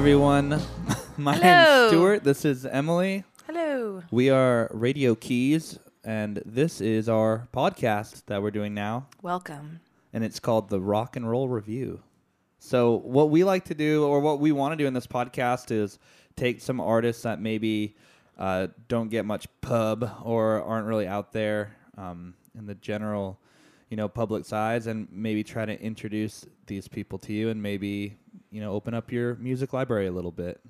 Everyone. My Hello. name's Stuart. This is Emily. Hello. We are Radio Keys, and this is our podcast that we're doing now, Welcome. and it's called the Rock and Roll Review. So, what we like to do, or what we want to do in this podcast, is take some artists that maybe uh, don't get much pub or aren't really out there um, in the general, you know, public size, and maybe try to introduce these people to you, and maybe you know, open up your music library a little bit.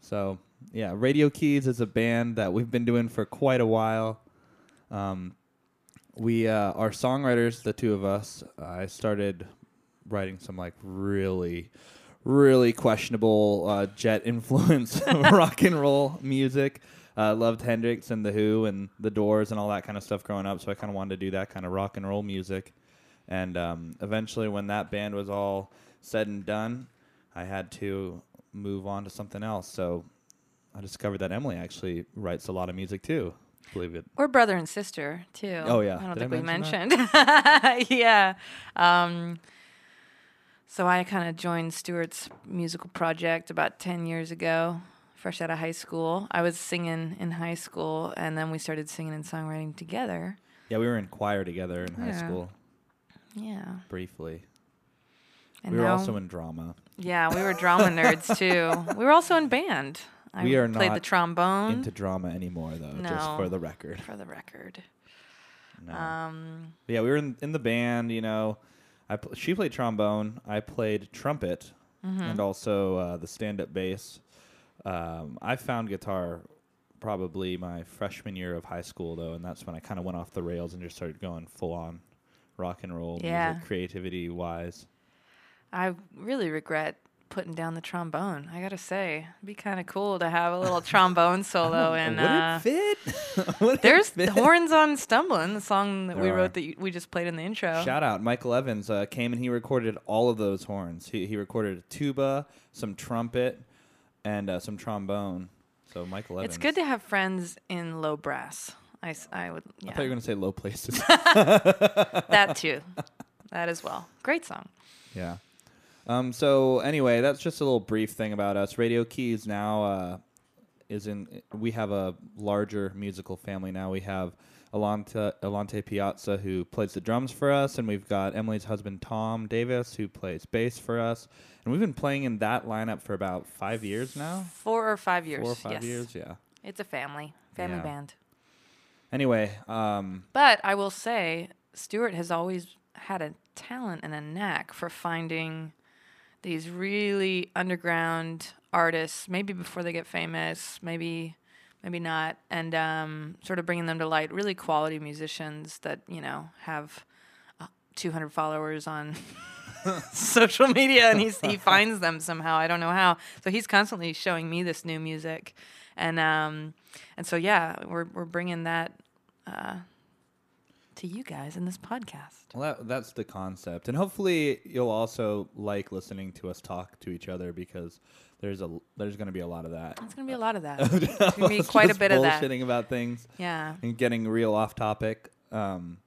So, yeah, Radio Keys is a band that we've been doing for quite a while. Um, we uh, are songwriters, the two of us. I started writing some like really, really questionable uh, jet influence rock and roll music. Uh, loved Hendrix and the Who and the Doors and all that kind of stuff growing up. So I kind of wanted to do that kind of rock and roll music. And um, eventually, when that band was all said and done, I had to move on to something else. So I discovered that Emily actually writes a lot of music too. Believe it. We're brother and sister too. Oh, yeah. I don't Did I think we mention mentioned. yeah. Um, so I kind of joined Stuart's musical project about ten years ago, fresh out of high school. I was singing in high school, and then we started singing and songwriting together. Yeah, we were in choir together in high Yeah. school Yeah. briefly. And we were now- also in drama. Yeah, we were drama nerds too. We were also in band. I We are played the not trombone. Into drama anymore, though, just for the record. for the record. No. Um, yeah, we were in, in the band. You know, I pl- she played trombone. I played trumpet, Mm-hmm. and also uh, the stand-up bass. Um, I found guitar probably my freshman year of high school, though, and that's when I kind of went off the rails and just started going full on rock and roll, Yeah. music, creativity wise. I really regret putting down the trombone. I gotta say, it'd be kind of cool to have a little trombone solo. And Would uh, it fit? There's fit? horns on "Stumbling," the song that we There are. wrote that you, we just played in the intro. Shout out, Michael Evans uh, came and he recorded all of those horns. He he recorded a tuba, some trumpet, and uh, some trombone. So Michael Evans. it's good to have friends in low brass. I, I would I thought you were gonna say low places. that too, that as well. Great song. yeah. Um. So anyway, that's just a little brief thing about us. Radio Keys now uh, is in. We have a larger musical family now. We have Alante Alante Piazza who plays the drums for us, and we've got Emily's husband Tom Davis who plays bass for us. And we've been playing in that lineup for about five years now. Four or five years. Four or five yes. years, yeah. It's a family family Yeah. band. Anyway, um, But I will say, Stuart has always had a talent and a knack for finding these really underground artists, maybe before they get famous, maybe maybe not, and um, sort of bringing them to light. Really quality musicians that you know have uh, 200 followers on social media, and he's, he finds them somehow. I don't know how. So he's constantly showing me this new music, and um, and so yeah, we're we're bringing that uh, to you guys in this podcast. well, that, that's the concept, and hopefully you'll also like listening to us talk to each other because there's a there's going to be a lot of that. It's gonna be a lot of that. It's gonna be quite a bit of that. bullshitting about things Yeah. and getting real off topic. Um,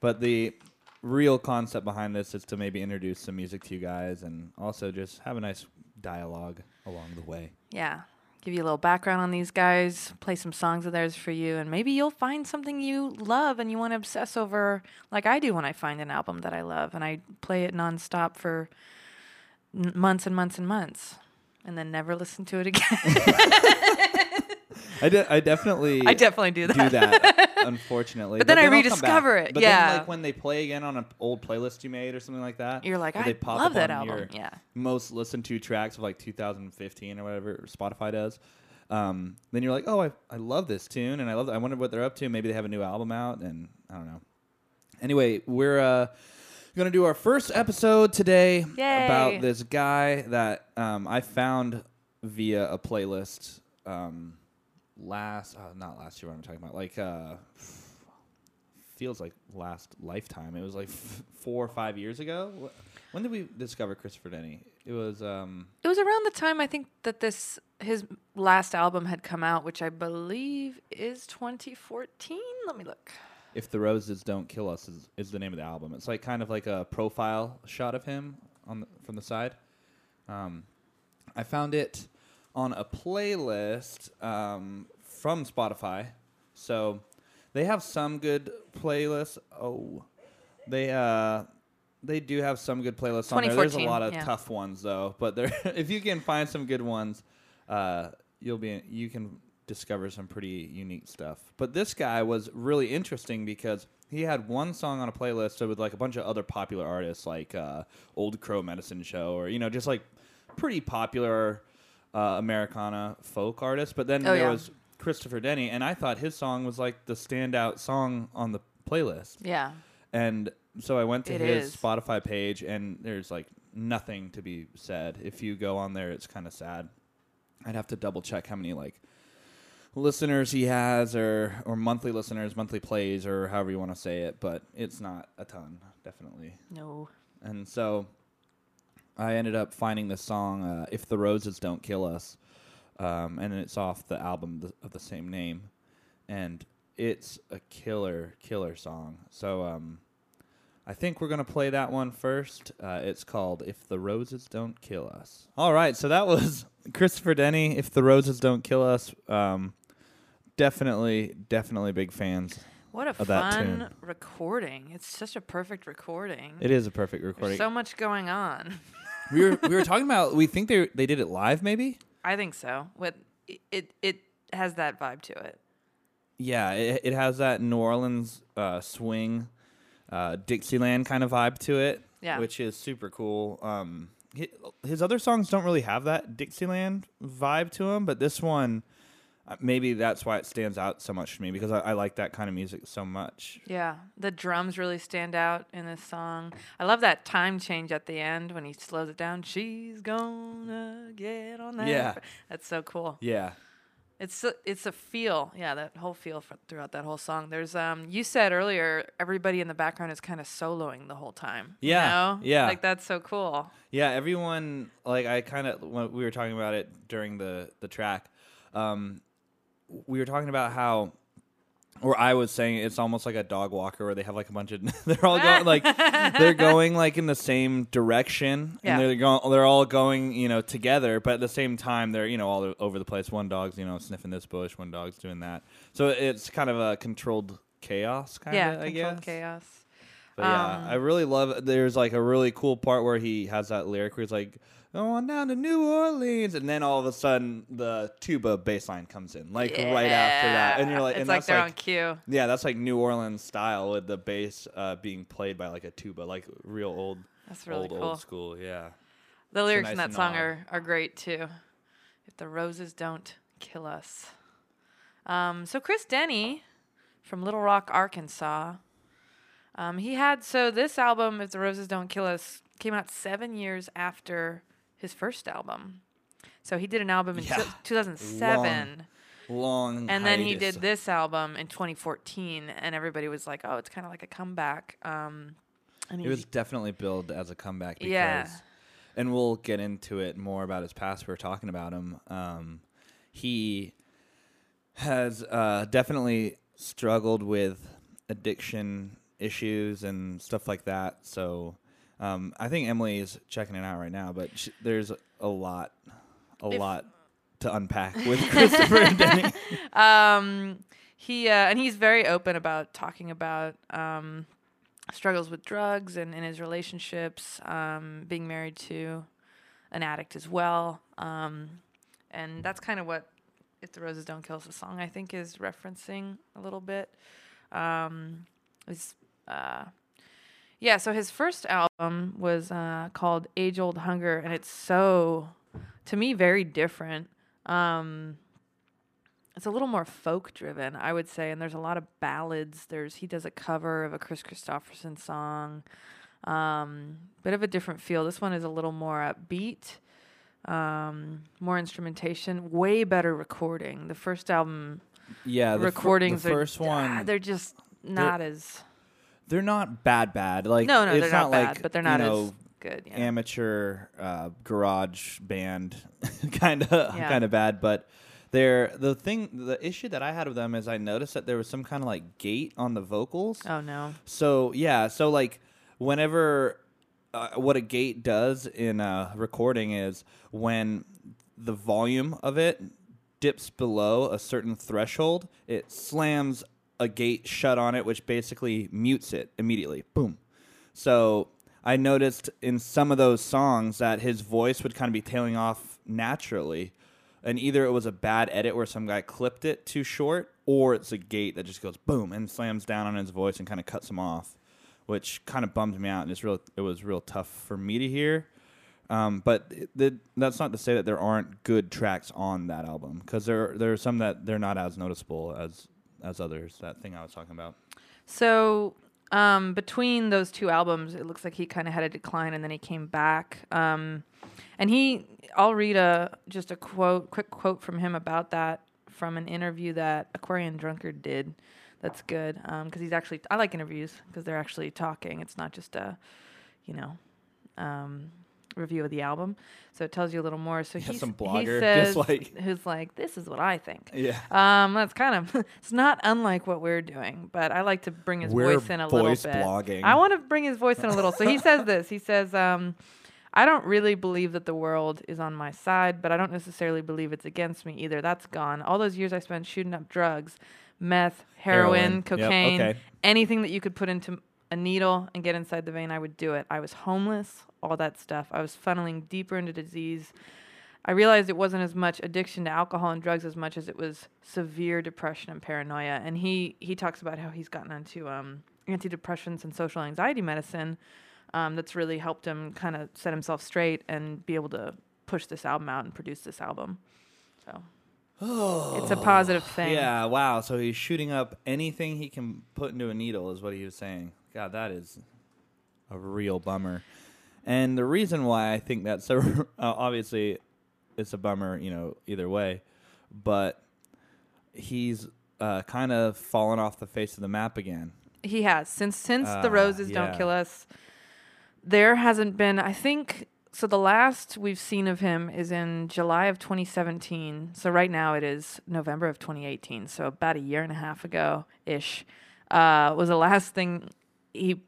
but the real concept behind this is to maybe introduce some music to you guys and also just have a nice dialogue along the way. Yeah. Give you a little background on these guys, play some songs of theirs for you, and maybe you'll find something you love and you want to obsess over, like I do when I find an album that I love and I play it nonstop for n- months and months and months, and then never listen to it again. I, de- I definitely I definitely do that. do that, unfortunately. But then I I'll rediscover it, But yeah. then, like when they play again on an old playlist you made or something like that, You're like, I they pop love up that album. Yeah. most listened to tracks of like 2015 or whatever Spotify does. Um, then you're like, oh, I, I love this tune, and I love. I wonder what they're up to. Maybe they have a new album out, and I don't know. Anyway, we're uh, gonna do our first episode today Yay. about this guy that um, I found via a playlist. Um, last, uh, not last year. What I'm talking about, like uh, feels like last lifetime. It was like f- four or five years ago. When did we discover Christopher Denny? It was um, It was around the time I think that this his last album had come out, which I believe is 2014. Let me look. "If the Roses Don't Kill Us" is, is the name of the album. It's like kind of like a profile shot of him on the, from the side. Um, I found it on a playlist um, from Spotify. So they have some good playlists. Oh, they uh, they do have some good playlists on there. There's a lot of yeah. tough ones though, but there if you can find some good ones, uh, you'll be you can discover some pretty unique stuff. But this guy was really interesting because he had one song on a playlist with like a bunch of other popular artists like uh, Old Crow Medicine Show or you know just like pretty popular uh, Americana folk artist. But then Oh, there yeah. was Christopher Denny, and I thought his song was like the standout song on the playlist. Yeah. And so I went to It his is. Spotify page, and there's like nothing to be said. If you go on there, it's kind of sad. I'd have to double check how many like listeners he has, or or monthly listeners, monthly plays, or however you want to say it. But it's not a ton, definitely. No. And so I ended up finding the song uh, "If the Roses Don't Kill Us," um, and it's off the album th- of the same name, and it's a killer, killer song. So um, I think we're gonna play that one first. Uh, it's called "If the Roses Don't Kill Us." All right, so that was Christopher Denny. "If the Roses Don't Kill Us." Um, definitely, definitely big fans. What a fun recording. It's such a perfect recording. It is a perfect There's recording. so much going on. we were we were talking about. We think they they did it live, maybe. I think so. With it it has that vibe to it. Yeah, it, it has that New Orleans uh, swing, uh, Dixieland kind of vibe to it. Yeah. which is super cool. Um, hi- his other songs don't really have that Dixieland vibe to them, but this one, maybe that's why it stands out so much to me because I, I like that kind of music so much. Yeah, the drums really stand out in this song. I love that time change at the end when he slows it down. She's gonna get on that. Yeah. that's so cool. Yeah, It's a, it's a feel, yeah, that whole feel for, throughout that whole song. There's um, you said earlier, everybody in the background is kind of soloing the whole time. you Yeah, know? yeah. like that's so cool. yeah. Everyone like I kind of we were talking about it during the the track. Um, we were talking about how or I was saying it's almost like a dog walker where they have like a bunch of they're all going like they're going like in the same direction Yeah. and they're going they're all going you know together but at the same time they're you know all over the place one dog's you know sniffing this bush one dog's doing that so it's kind of a controlled chaos kind yeah, of I controlled guess chaos. but yeah Um, I really love there's like a really cool part where he has that lyric where he's like "Go on down to New Orleans," and then all of a sudden the tuba bass line comes in, like right after that, and you're like, it's and like that's they're like on cue. yeah, that's like New Orleans style with the bass uh, being played by like a tuba, like real old, That's really old, cool. old school. Yeah. The lyrics in that song are, are great too. If the roses don't kill us. Um, so Chris Denny from Little Rock, Arkansas. Um, he had so this album, If the Roses Don't Kill Us, came out seven years after his first album. So he did an album in Yeah. 2007, Long. and then he did this album in 2014, and everybody was like, "Oh, it's kind of like a comeback." Um, and It he was definitely billed as a comeback because, Yeah. and we'll get into it more about his past. We're talking about him. Um, he has uh, definitely struggled with addiction issues and stuff like that. So um, I think Emily is checking it out right now, but sh- there's a lot, a If- lot to unpack with Christopher Denny. um, he uh, and he's very open about talking about um, struggles with drugs and in his relationships, um, being married to an addict as well, um, and that's kind of what "If the Roses Don't Kill Us" the song I think is referencing a little bit. Um, it's, uh, yeah, so his first album was uh, called "Age Old Hunger," and it's so, to me, very different. Um, it's a little more folk driven, I would say, and there's a lot of ballads. There's he does a cover of a Kris Kristofferson song, um, bit of a different feel. This one is a little more upbeat, um, more instrumentation, way better recording. The first album yeah, the fir- recordings the first are one. ah, they're just not as they're not bad, bad. Like no no they're not, bad, like, but they're you not know, as good. Yeah. amateur uh, garage band kind of Yeah. kind of bad but they're the thing the issue that i had with them is i noticed that there was some kind of like gate on the vocals oh no. so yeah so like whenever uh, what a gate does in a recording is when the volume of it dips below a certain threshold, it slams a gate shut on it, which basically mutes it immediately. Boom. So I noticed in some of those songs that his voice would kind of be tailing off naturally. And either it was a bad edit where some guy clipped it too short, or it's a gate that just goes boom and slams down on his voice and kind of cuts him off, which kind of bummed me out. And it's real, it was real tough for me to hear. Um, but the, that's not to say that there aren't good tracks on that album because there there are some that they're not as noticeable as as others. That thing I was talking about. So um, between those two albums, it looks like he kind of had a decline, and then he came back. Um, and he, I'll read a just a quote, quick quote from him about that from an interview that Aquarium Drunkard did. That's good because he's actually. I like interviews because they're actually talking. It's not just a, you know, um, review of the album. So it tells you a little more. So Yeah, he's, some he says, just like- who's like, this is what I think. Yeah. Um, that's kind of it's not unlike what we're doing, but I like to bring his We're voice in a voice little bit. blogging. I want to bring his voice in a little. So he says this. He says, um, "I don't really believe that the world is on my side, but I don't necessarily believe it's against me either. That's gone. All those years I spent shooting up drugs, meth, heroin, Heroin. Yep, cocaine, okay. anything that you could put into a needle and get inside the vein, I would do it. I was homeless, all that stuff. I was funneling deeper into disease." I realized it wasn't as much addiction to alcohol and drugs as much as it was severe depression and paranoia. And he he talks about how he's gotten into um, antidepressants and social anxiety medicine. Um, that's really helped him kind of set himself straight and be able to push this album out and produce this album. So it's a positive thing. Yeah, wow. So he's shooting up anything he can put into a needle, is what he was saying. God, that is a real bummer. And the reason why I think that's so uh, obviously it's a bummer, you know, either way, but he's uh, kind of fallen off the face of the map again. He has since since the Ah, roses yeah. don't kill us. There hasn't been. I think so. The last we've seen of him is in July of 2017. So right now it is November of 2018. So about a year and a half ago ish uh, was the last thing he,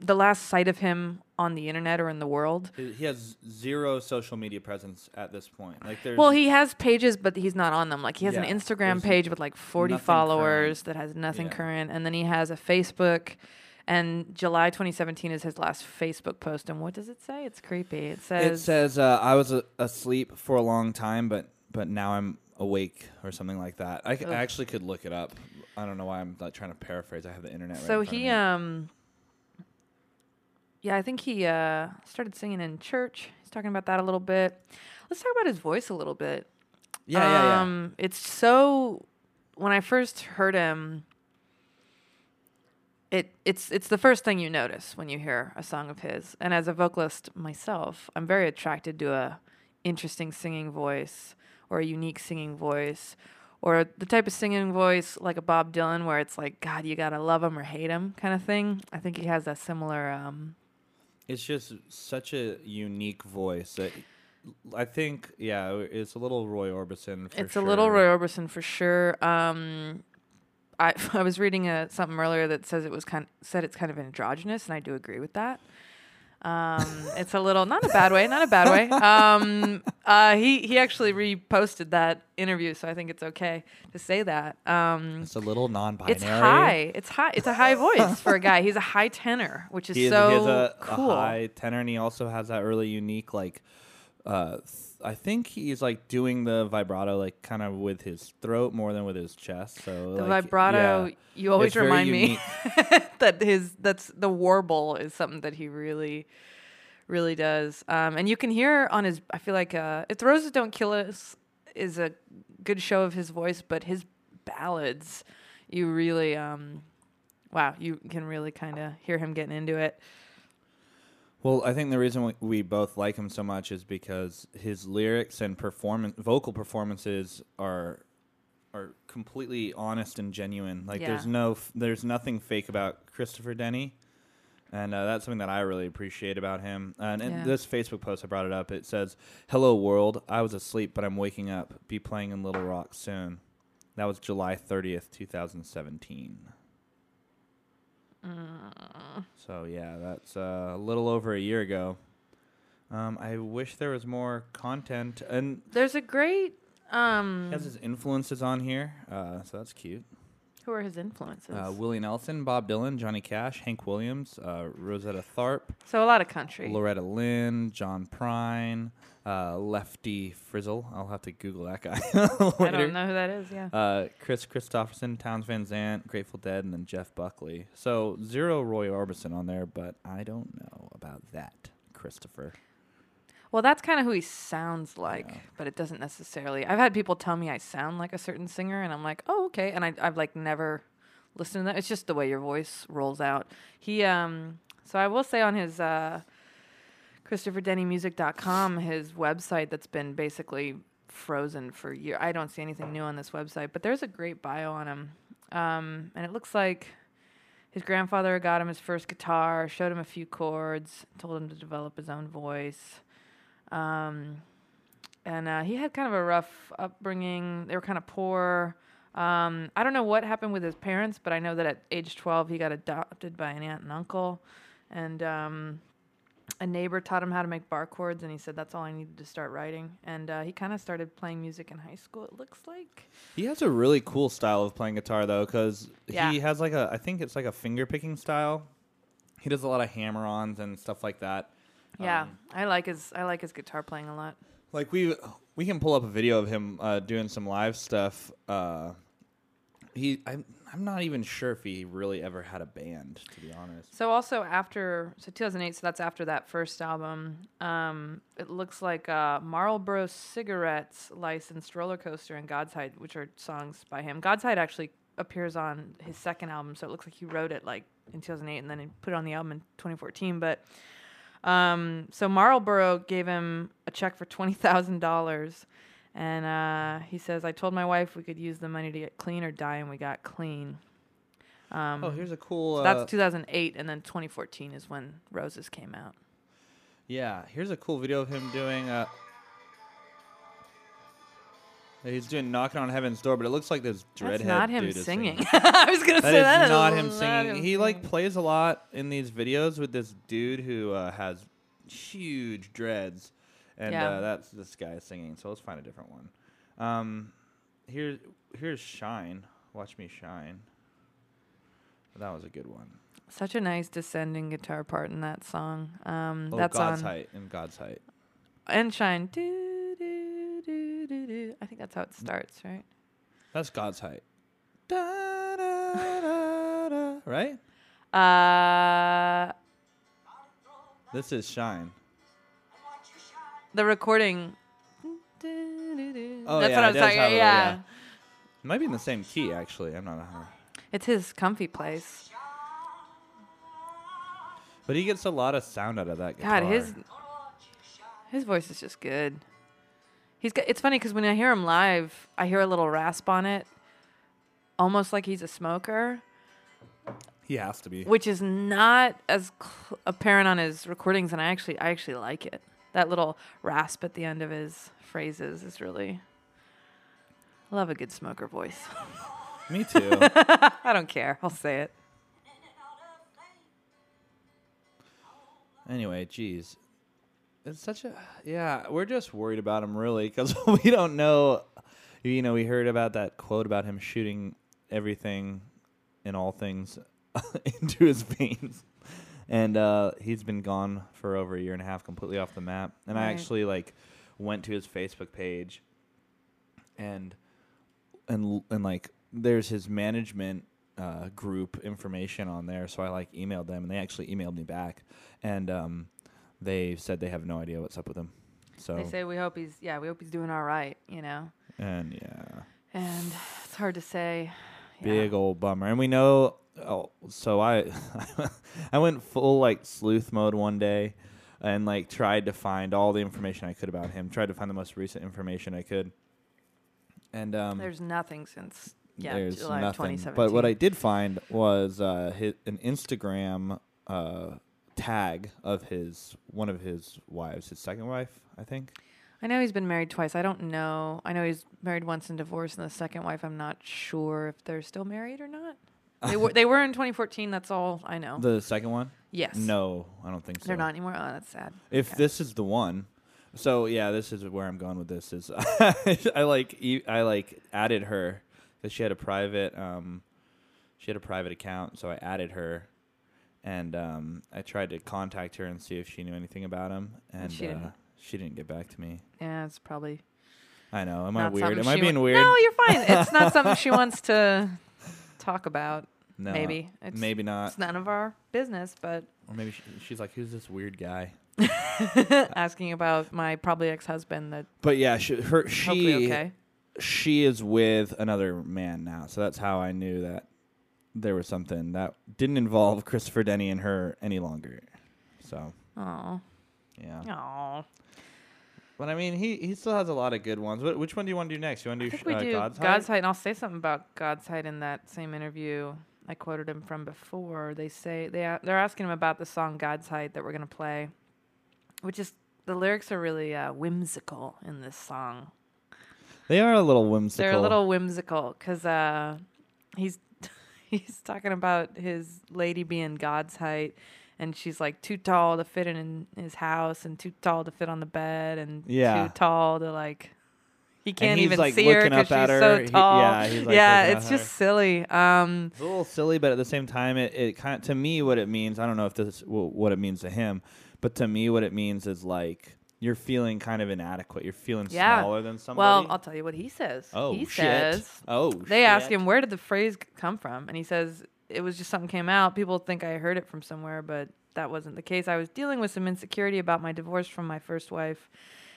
the last sight of him on the internet or in the world. He has zero social media presence at this point. Like there's Well, he has pages, but he's not on them. Like he has an Instagram page with like 40 followers current. that has nothing Yeah. current, and then he has a Facebook. And July 2017 is his last Facebook post. And what does it say? It's creepy. It says, It says uh, I was uh, asleep for a long time, but but now I'm awake or something like that. I, c- I actually could look it up. I don't know why I'm like trying to paraphrase. I have the internet. Right so of he um yeah i think he uh started singing in church he's talking about that a little bit let's talk about his voice a little bit yeah, yeah, yeah. um it's so when i first heard him it it's it's the first thing you notice when you hear a song of his and as a vocalist myself i'm very attracted to a interesting singing voice or a unique singing voice or the type of singing voice like a Bob Dylan where it's like God you got to love him or hate him kind of thing. I think he has a similar um It's just such a unique voice. That I think, yeah, it's a little Roy Orbison. For it's a little. Roy Orbison for sure. Um I I was reading a, something earlier that says it was kind of, said it's kind of androgynous and I do agree with that. Um, it's a little not a bad way, not a bad way. Um, uh, he he actually reposted that interview, so I think it's okay to say that. Um, It's a little non-binary. It's high. It's high. It's a high voice for a guy. He's a high tenor, which is He, is, so he has a, cool. a high tenor, and he also has that really unique, like, uh, I think he's like doing the vibrato, like, kind of with his throat more than with his chest. So the like, vibrato. yeah. You always remind me that his that's the warble is something that he really, really does. Um, and you can hear on his. I feel like uh, if the roses don't kill us is a good show of his voice, but his ballads, you really um, wow, you can really kind of hear him getting into it. Well, I think the reason we, we both like him so much is because his lyrics and performance, vocal performances are are completely honest and genuine. Like there's no, f- there's nothing fake about Christopher Denny, and uh, that's something that I really appreciate about him. And in Yeah. this Facebook post, I brought it up. It says, "Hello world, I was asleep, but I'm waking up. Be playing in Little Rock soon." That was July 30th, 2017. So yeah, that's uh, a little over a year ago. Um, I wish there was more content, and There's a great. Um, he has his influences on here, uh, so that's cute. Who are his influences? Uh, Willie Nelson, Bob Dylan, Johnny Cash, Hank Williams, uh, Rosetta Tharpe, so a lot of country. Loretta Lynn, John Prine, uh, Lefty Frizzell. I'll have to Google that guy I don't know who that is. Yeah. Uh, Kris Kristofferson, Townes Van Zandt, Grateful Dead, and then Jeff Buckley. So zero Roy Orbison on there, but I don't know about that, Christopher. Well, that's kind of who he sounds like, Yeah. but it doesn't necessarily. I've had people tell me I sound like a certain singer, and I'm like, oh, okay. And I, I've like never listened to that. It's just the way your voice rolls out. He, um, so I will say on his uh, ChristopherDennyMusic.com, his website that's been basically frozen for years. I don't see anything new on this website, but there's a great bio on him, um, and it looks like. His grandfather got him his first guitar, showed him a few chords, told him to develop his own voice. Um, and uh, he had kind of a rough upbringing. They were kind of poor. Um, I don't know what happened with his parents, but I know that at age 12 he got adopted by an aunt and uncle. And um, a neighbor taught him how to make bar chords, and he said that's all I needed to start writing. And uh, he kind of started playing music in high school. It looks like. He has a really cool style of playing guitar though, because Yeah. he has like a I think it's like a finger picking style. He does a lot of hammer-ons and stuff like that. Yeah, Um, I like his I like his guitar playing a lot. Like we we can pull up a video of him uh, doing some live stuff. Uh, he I'm I'm not even sure if he really ever had a band to be honest. So also after so 2008, so that's after that first album. Um, it looks like uh, Marlboro Cigarettes licensed Roller Coaster and God's Height, which are songs by him. God's Height actually appears on his second album, so it looks like he wrote it like in 2008 and then he put it on the album in 2014. But um, so Marlboro gave him a check for twenty thousand dollars. And uh, he says, I told my wife we could use the money to get clean or die, and we got clean. Um, Oh, here's a cool. so Uh, that's 2008, and then 2014 is when Roses came out. yeah, here's a cool video of him doing. Uh, he's doing knocking on heaven's door, but it looks like this dreadhead That's not him dude is singing. I was gonna That say is that not is him not singing. him he like plays a lot in these videos with this dude who uh, has huge dreads, and Yeah. uh, that's this guy singing. So let's find a different one. Um, here, here's Shine. Watch me shine. That was a good one. such a nice descending guitar part in that song. Um, Oh, that's God's on height and God's height. and shine. Do. I think that's how it starts, right? That's God's height. Da, da, da, right? Uh, This is shine. the recording. Oh, that's yeah, what I it was talking. have a- yeah. yeah. It might be in the same key actually. I'm not. hundred- it's his comfy place. But he gets a lot of sound out of that guitar. God, his his voice is just good. He's got. It's funny because when I hear him live, I hear a little rasp on it, almost like he's a smoker, he has to be. which is not as cl- apparent on his recordings. And I actually, I actually like it. That little rasp at the end of his phrases is really. I love a good smoker voice. Me too. I don't care. I'll say it. anyway, geez, it's such a yeah. We're just worried about him really because we don't know. You know, we heard about that quote about him shooting everything and all things into his veins, and uh, he's been gone for over a year and a half, completely off the map. And I actually like went to his Facebook page, and and and like there's his management uh, group information on there. So I like emailed them, and they actually emailed me back, and um, they said they have no idea what's up with him. So They say we hope he's yeah we hope he's doing all right. You know, and yeah, and it's hard to say. Yeah. big old bummer. And we know. Oh, so I I went full like sleuth mode one day, and like tried to find all the information I could about him. Tried to find the most recent information I could. And um, There's nothing since yeah there's July nothing. 2017. But what I did find was uh, his, an Instagram uh, tag of his one of his wives, his second wife, I think. I know he's been married twice. I don't know. I know he's married once and divorced, and the second wife. I'm not sure if they're still married or not. They were they were in 2014. That's all I know. The second one? yes. No, I don't think so. they're not anymore. Oh, that's sad. If Okay. this is the one, so yeah, this is where I'm going with this. Is I like I like added her because she had a private um, she had a private account, so I added her, and um, I tried to contact her and see if she knew anything about him, and she uh, didn't. she didn't get back to me. Yeah, it's probably I know. Am I weird? Am I being weird? No, you're fine. It's not something she wants to talk about. No, maybe it's maybe not. it's none of our business. But Or maybe she, she's like, "Who's this weird guy?" asking about my probably ex-husband that But yeah, she, her she okay. she is with another man now. So that's how I knew that there was something that didn't involve Christopher Denny and her any longer. So Oh, yeah, oh. but I mean, he he still has a lot of good ones. Wh- which one do you want to do next? You want to I do, think sh- we uh, do God's, God's, Height? height, and I'll say something about God's height in that same interview. I quoted him from before. They say they a- they're asking him about the song God's height that we're gonna play, which is the lyrics are really uh, whimsical in this song. They are a little whimsical. They're a little whimsical because uh, he's he's talking about his lady being God's height, and she's like too tall to fit in, in his house, and too tall to fit on the bed, and Yeah. too tall to like. He can't even like, see her because she's her. so He- tall. yeah, he's, like, yeah, it's just her. silly. Um, It's a little silly, but at the same time, it, it kind of to me what it means. I don't know if this wh- what it means to him, but to me, what it means is like you're feeling kind of inadequate. You're feeling Yeah. smaller than somebody. well, I'll tell you what he says. oh he shit! says oh, they ask him where did the phrase come from, and he says it was just something came out. People think I heard it from somewhere, but that wasn't the case. I was dealing with some insecurity about my divorce from my first wife,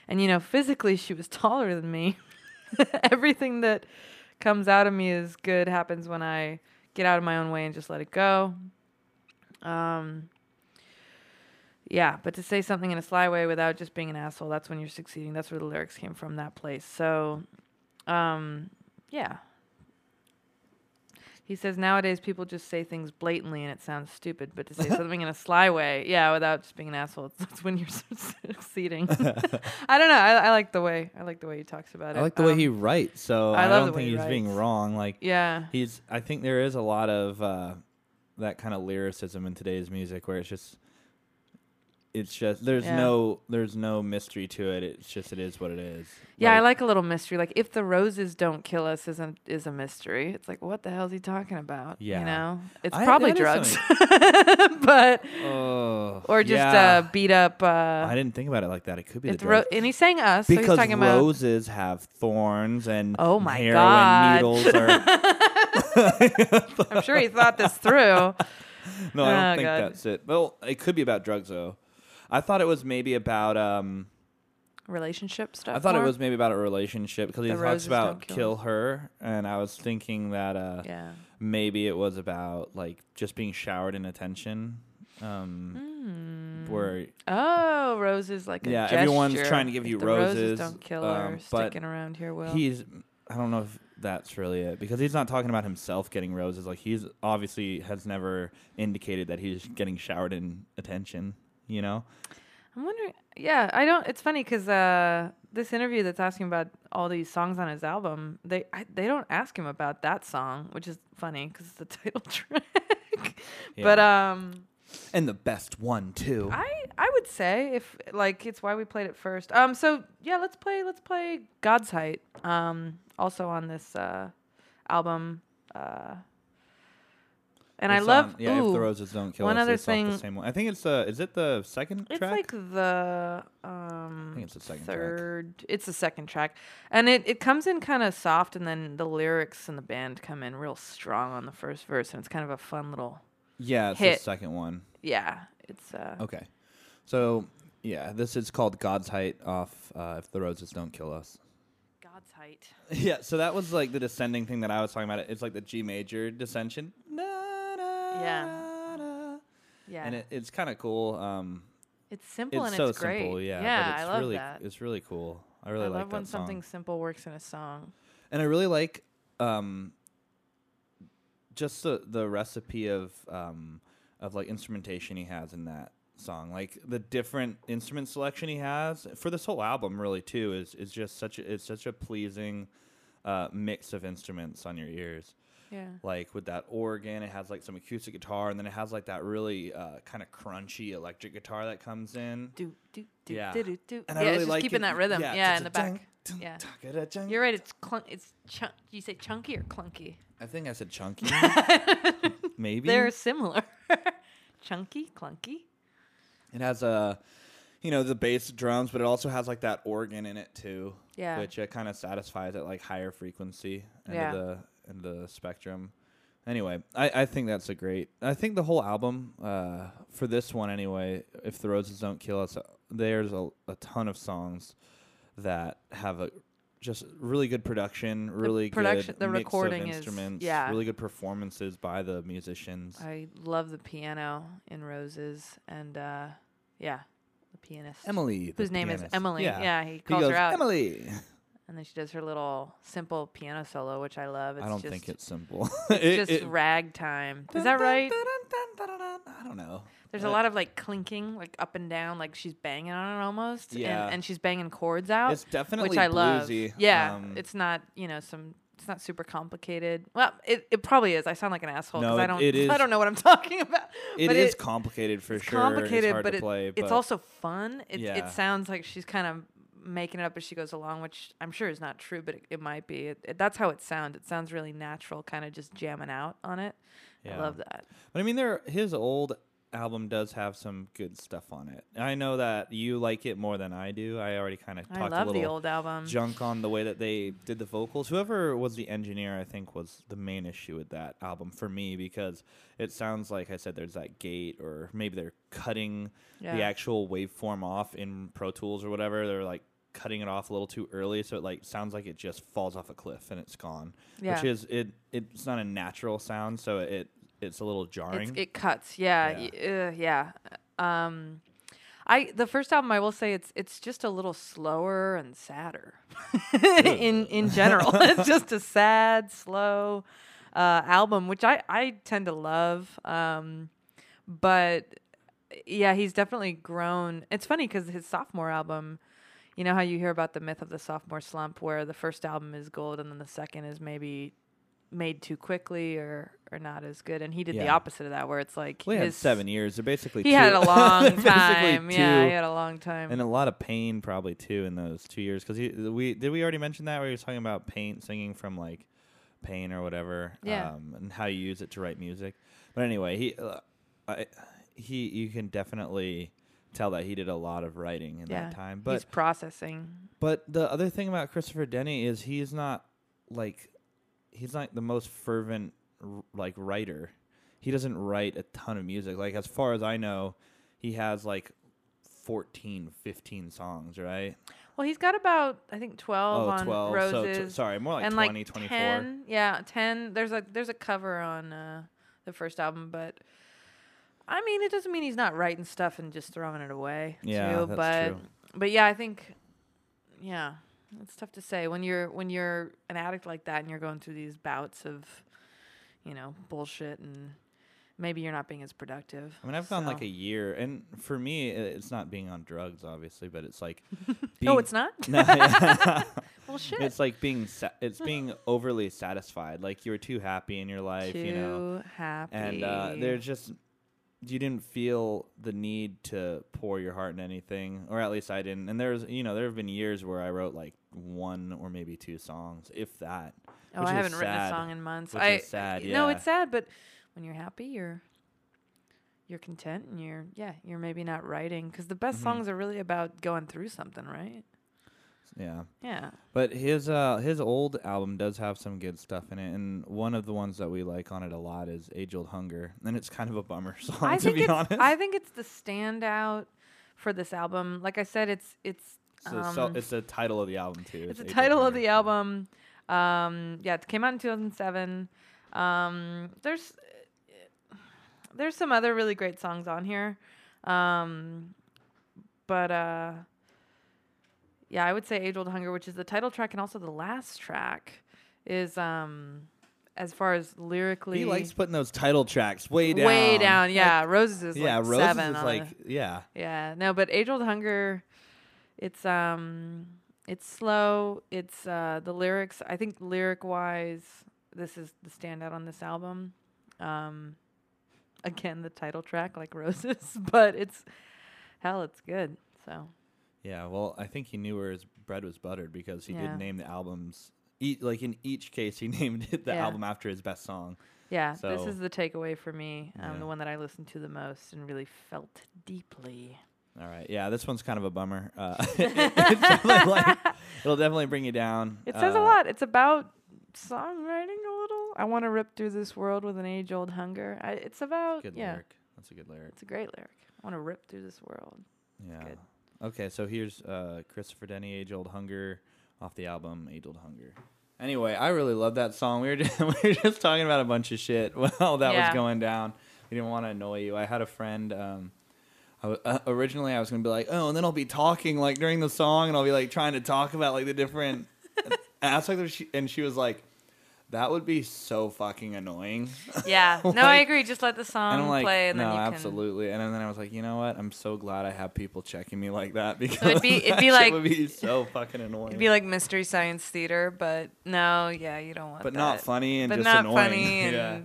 and you know, physically she was taller than me. Everything that comes out of me is good happens when I get out of my own way and just let it go. Um. Yeah, but to say something in a sly way without just being an asshole, that's when you're succeeding. That's where the lyrics came from, that place. So, um, yeah. He says nowadays people just say things blatantly and it sounds stupid, but to say something in a sly way, yeah, without just being an asshole, that's when you're succeeding. I don't know. I, I like the way I like the way he talks about it. I like the way Um, he writes, so I I, don't way think he he's being wrong. Like Yeah, he's, I think there is a lot of uh, that kind of lyricism in today's music, where it's just, it's just there's Yeah. no there's no mystery to it. It's just it is what it is. yeah. I like a little mystery. Like if the roses don't kill us isn't is a mystery. It's like what the hell is he talking about? Yeah. you know, it's I- probably drugs, but Oh, or just yeah. uh, beat up. Uh, I didn't think about it like that. It could be the the ro- drugs. and he's saying us, so he's because talking about roses have thorns and Oh my heroin God. needles are. I'm sure he thought this through. no, I don't Oh, think God. that's it. Well, it could be about drugs though. I thought it was maybe about. um Relationship stuff. I thought more? it was maybe about a relationship because he The talks about kill, kill her, and I was thinking that uh Yeah. maybe it was about like just being showered in attention. Um, where Oh, roses like a Yeah, everyone's trying to give If you the roses, don't kill um, her. Sticking around here, will. he's I don't know if that's really it because he's not talking about himself getting roses. Like he's obviously has never indicated that he's getting showered in attention. You know, I'm wondering. Yeah, I don't. It's funny because uh, this interview that's asking about all these songs on his album, they I, they don't ask him about that song, which is funny because it's the title track. But um, and the best one too. I I would say if like it's why we played it first. Um, so yeah, let's play let's play God's Height. Um, also on this uh album. Uh, and I love on- yeah. ooh, if the roses don't kill one us, other it's off the thing- same one. I think it's the. Is it the second It's track? like the um I think it's the second track. third. It's the second track, and it it comes in kind of soft, and then the lyrics and the band come in real strong on the first verse, and it's kind of a fun little yeah, it's hit. the second one. yeah. It's uh Okay, so yeah, this is called God's height off. Uh, if the roses don't kill us. God's height. Yeah, so that was like the descending thing that I was talking about. It's like the G major descension. Yeah. Yeah, And it, it's kind of cool. Um, it's simple it's and so it's great. simple, yeah. yeah, but it's I love really, that. It's really cool. I really I like love that when song. something simple works in a song. and I really like um, just the the recipe of um, of like instrumentation he has in that song. Like the different instrument selection he has for this whole album, really too, is is just such a, it's such a pleasing uh, mix of instruments on your ears. Yeah. like with that organ. It has like some acoustic guitar, and then it has like that really uh, kind of crunchy electric guitar that comes in. Do do do Yeah. do do do. And yeah, I really it's just like keeping it. that rhythm. Yeah, in the back. Dun, Yeah. You're right. It's clunk. It's chunk. You say chunky or clunky? I think I said chunky. Maybe They're similar. chunky, clunky. it has a, you know, the bass drums, but it also has like that organ in it too. Yeah. which it kind of satisfies at like higher frequency end Yeah. of the of the spectrum. Anyway, I, I think that's a great. I think the whole album, uh, for this one anyway, if the roses don't kill us, uh, there's a, a ton of songs that have a just really good production, really good production- good the mix recording of is- instruments, yeah. really good performances by the musicians. I love the piano in Roses, and uh, yeah, the pianist. Emily, whose name is. Emily. Yeah, he he calls goes her out, Emily. And then she does her little simple piano solo, which I love. It's I don't just, think it's simple. it's It- just it- ragtime. Is that right? I don't know. There's Uh, a lot of like clinking, like up and down, like she's banging on it almost. Yeah. And, and she's banging chords out, It's definitely which I love. bluesy. Yeah. Um, it's not, you know, some. It's not super complicated. Well, it, it probably is. I sound like an asshole No, because I don't. it is- I don't know what I'm talking about. It but complicated for sure. complicated, but, to it's also fun. It, Yeah. it sounds like she's kind of making it up as she goes along, which I'm sure is not true, but it, it might be. It, it- that's how it sounds. It sounds really natural, kind of just jamming out on it. I love that. But I mean, there his old album does have some good stuff on it. I know that you like it more than I do. I already kind of talked a little the old album. junk on the way that they did the vocals. Whoever was the engineer, I think, was the main issue with that album for me because it sounds like I said there's that gate, or maybe they're cutting the actual waveform off in Pro Tools or whatever. They're like cutting it off a little too early, so it like sounds like it just falls off a cliff and it's gone. Yeah. Which is it. It's not a natural sound, so it it's a little jarring. It's, it cuts, yeah, yeah. Uh, yeah. Um, I the first album I will say it's it's just a little slower and sadder in in general. it's just a sad, slow uh, album, which I I tend to love. Um, but yeah, he's definitely grown. It's funny because his sophomore album. You know how you hear about the myth of the sophomore slump, where the first album is gold and then the second is maybe made too quickly or or not as good. And he did the opposite of that, where it's like we had his seven years. They're basically He two. had a long time. Yeah, he had a long time. and a lot of pain probably too in those two years because we did we already mention that where he was talking about pain singing from like pain or whatever Yeah. um, and how you use it to write music but anyway he uh, I, he you can definitely tell that he did a lot of writing in yeah, that time But he's processing. but the other thing about Christopher Denny is he's not like he's not the most fervent like writer. He doesn't write a ton of music. Like as far as I know, he has like 14, 15 songs, right? Well, he's got about I think twelve oh, on 12. roses. So t- sorry, more like and 20, like 24. 10, yeah, ten. There's a there's a cover on uh, the first album, but I mean, it doesn't mean he's not writing stuff and just throwing it away. Yeah, too, that's but true. but yeah, I think yeah, it's tough to say when you're when you're an addict like that and you're going through these bouts of you know bullshit and maybe you're not being as productive. I mean, I've gone like a year, and for me, it's not being on drugs, obviously, but it's like. No, being- it's not. No. Well, shit. It's like being sa- it's being overly satisfied. Like you were too happy in your life, Too you know. happy. and uh, there's just you didn't feel the need to pour your heart in anything, or at least I didn't. And there's you know there have been years where I wrote like one or maybe two songs, if that. Oh, which I haven't written a song in months. which I is sad, No, yeah. it's sad, but when you're happy, you're you're content and you're yeah, you're maybe not writing because the best Mhm. songs are really about going through something, right? Yeah, Yeah. but his uh his old album does have some good stuff in it, and one of the ones that we like on it a lot is "Age Old Hunger," and it's kind of a bummer song I to be it's honest. I think it's the standout for this album. Like I said, it's it's it's, the so- um, it's the title of the album too. It's the Age Old title of the album. Um, yeah, it came out in 2007. Um, there's there's some other really great songs on here, um, but uh, yeah, I would say "Age Old Hunger," which is the title track and also the last track, is um, as far as lyrically He likes putting those title tracks way down. way down. Like, Yeah, Roses is yeah, like Roses seven is like the- yeah. yeah, no, but Age Old Hunger, it's um, it's slow. It's uh, the lyrics. I think lyric wise, this is the standout on this album. Um, again, the title track, like Roses, but it's hell, it's good. So Yeah, well, I think he knew where his bread was buttered because he Yeah. did name the albums. E- like in each case, he named it the Yeah. album after his best song. yeah, this So- is the takeaway for me. Um, Yeah. the one that I listened to the most and really felt deeply. All right, yeah, this one's kind of a bummer. Uh, it's definitely like, it'll definitely bring you down. It says a Uh, lot. It's about songwriting a little. I want to rip through this world with an age-old hunger. I, it's about Good yeah. lyric. That's a good lyric. It's a great lyric. I want to rip through this world. Yeah. good. Okay, so here's uh, Christopher Denny, Age Old Hunger, off the album Age Old Hunger. Anyway, I really love that song. We were just, we were just talking about a bunch of shit while that Yeah. was going down. We didn't want to annoy you. I had a friend. Um, I w- uh, originally, I was gonna be like, oh, and then I'll be talking like during the song, and I'll be like trying to talk about like the different aspects of. She, and she was like, that would be so fucking annoying. Yeah. no, I agree. Just let the song like, play, and no, then you absolutely. And then I was like, you know what? I'm so glad I have people checking me like that because it'd be- it'd be like- would be so fucking annoying. it'd be like mystery science theater, but no, yeah, you don't want but that. not funny and but just not annoying. funny, and yeah.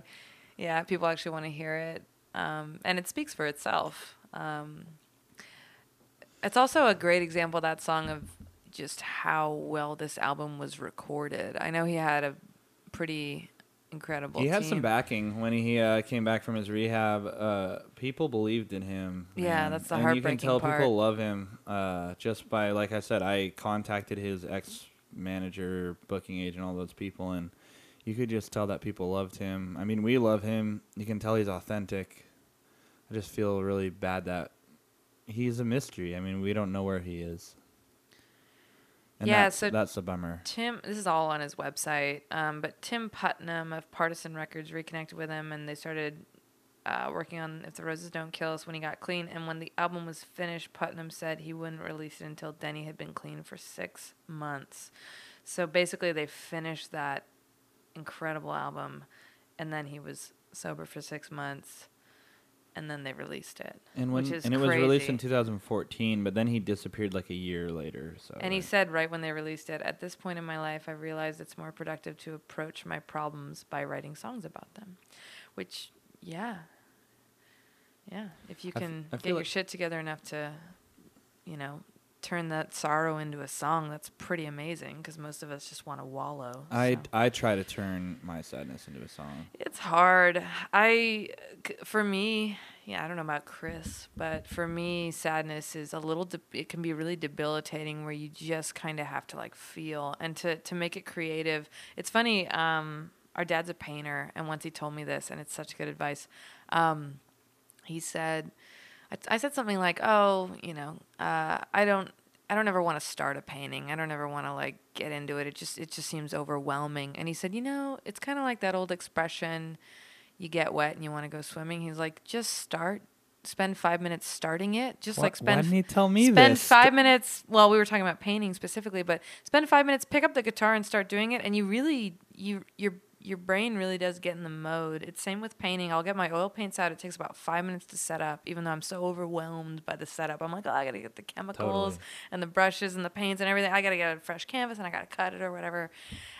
yeah. people actually want to hear it, um, and it speaks for itself. Um, it's also a great example that song of just how well this album was recorded. I know he had a pretty incredible. He had team. some backing when he uh, came back from his rehab. Uh, people believed in him. Yeah, that's the and you can tell part. people love him uh, just by, like I said, I contacted his ex manager, booking agent, all those people, and you could just tell that people loved him. I mean, we love him. You can tell he's authentic. I just feel really bad that he's a mystery. I mean, we don't know where he is. And Yeah, that's, so- that's a bummer. Tim, this is all on his website, um, but Tim Putnam of Partisan Records reconnected with him, and they started uh, working on "If the Roses Don't Kill Us" when he got clean. And when the album was finished, Putnam said he wouldn't release it until Denny had been clean for six months. So basically, they finished that incredible album, and then he was sober for six months, and then they released it. And when which is and it was released in 2014, but then he disappeared like a year later. So And he said right when they released it, at this point in my life, I realized it's more productive to approach my problems by writing songs about them. Which, yeah. Yeah. If you can get feel your like- shit together enough to, you know, turn that sorrow into a song, that's pretty amazing because most of us just want to wallow. I so. I try to turn my sadness into a song. It's hard. I, for me, yeah, I don't know about Chris, but for me, sadness is a little. De- it can be really debilitating, where you just kind of have to like feel and to to make it creative. It's funny. Um, our dad's a painter, and once he told me this, and it's such good advice. Um, he said, I, I said something like, "Oh, you know, uh, I don't." I don't ever want to start a painting. I don't ever want to like get into it. It just it just seems overwhelming. And he said, "You know, it's kind of like that old expression, you get wet and you want to go swimming." He's like, "Just start. Spend 5 minutes starting it. Just like spend why didn't he tell me spend this? 5 minutes, well, we were talking about painting specifically, but spend 5 minutes, pick up the guitar and start doing it and you really you your your brain really does get in the mode. It's same with painting. I'll get my oil paints out. It takes about five minutes to set up, even though I'm so overwhelmed by the setup. I'm like, oh, I gotta get the chemicals Totally. and the brushes and the paints and everything. I gotta get a fresh canvas and I gotta cut it or whatever.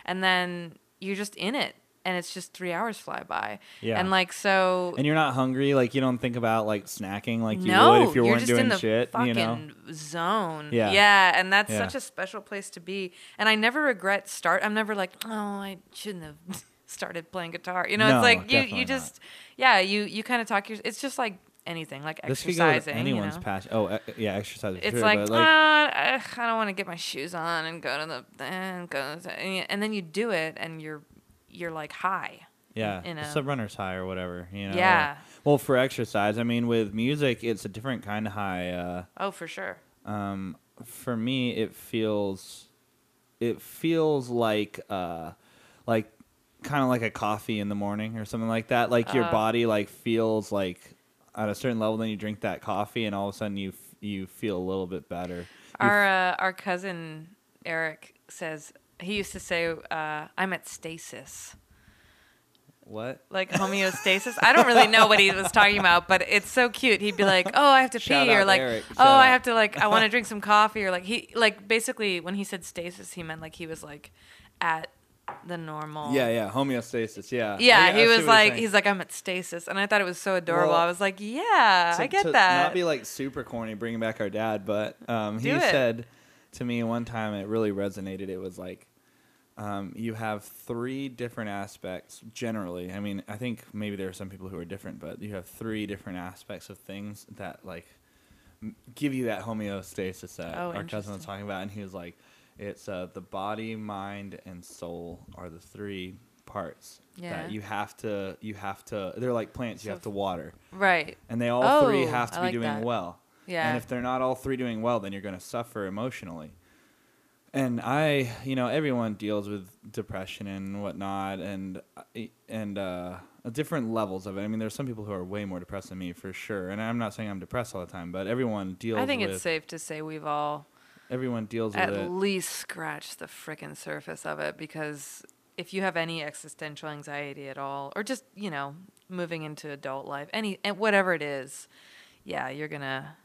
And then you're just in it, and it's just three hours fly by. Yeah. And like so. And you're not hungry, like you don't think about like snacking like you no, would if you you're weren't just doing in the shit. fucking You know, zone. Yeah. yeah, and that's Yeah. such a special place to be. And I never regret start. I'm never like, oh, I shouldn't have started playing guitar. You know, No, it's like you you just yeah you you kind of talk your. It's just like anything, like this could go exercising. anyone's you know? passion. Oh, uh, yeah, exercise. It's like, but, uh, I I don't want to get my shoes on and go to the and go to the, and then you do it and you're you're like high. yeah, in it's a- a runner's high or whatever. You know. Yeah. Well, for exercise, I mean, with music, it's a different kind of high. Uh, Oh, for sure. um, for me, it feels, it feels like, uh, like, kind of like a coffee in the morning or something like that. Like your Uh. body like feels like at a certain level, then you drink that coffee, and all of a sudden you f- you feel a little bit better. Our uh, our cousin Eric says he used to say, uh, "I'm at stasis." What? like homeostasis. I don't really know what he was talking about, but it's so cute. He'd be like, "Oh, I have to Shout pee," or like, Eric. "Oh, Shout I have to like, I want to drink some coffee," or like he like basically when he said stasis, he meant like he was like at the normal. Yeah, yeah, homeostasis. Yeah. Yeah, I- I he was like, he's like, I'm at stasis, and I thought it was so adorable. Well, I was like, yeah, to, I get that. Not be like super corny, bringing back our dad, but um, he said to me one time, it really resonated. It was like, um, you have three different aspects generally. I mean, I think maybe there are some people who are different, but you have three different aspects of things that like give you that homeostasis that Oh, our cousin was talking about, and he was like, it's uh, the body, mind, and soul are the three parts Yeah. that you have to you have to they're like plants you So have to water right. and they all three Oh, have to I be like doing that. well. Yeah. And if they're not all three doing well, then you're going to suffer emotionally. And I, you know, everyone deals with depression and whatnot, and and uh, different levels of it. I mean, there's some people who are way more depressed than me for sure. And I'm not saying I'm depressed all the time, but everyone deals. I think it's safe to say we've all Everyone deals at with it. At least scratch the frickin' surface of it because if you have any existential anxiety at all, or just you know moving into adult life, any and whatever it is, yeah, you're gonna.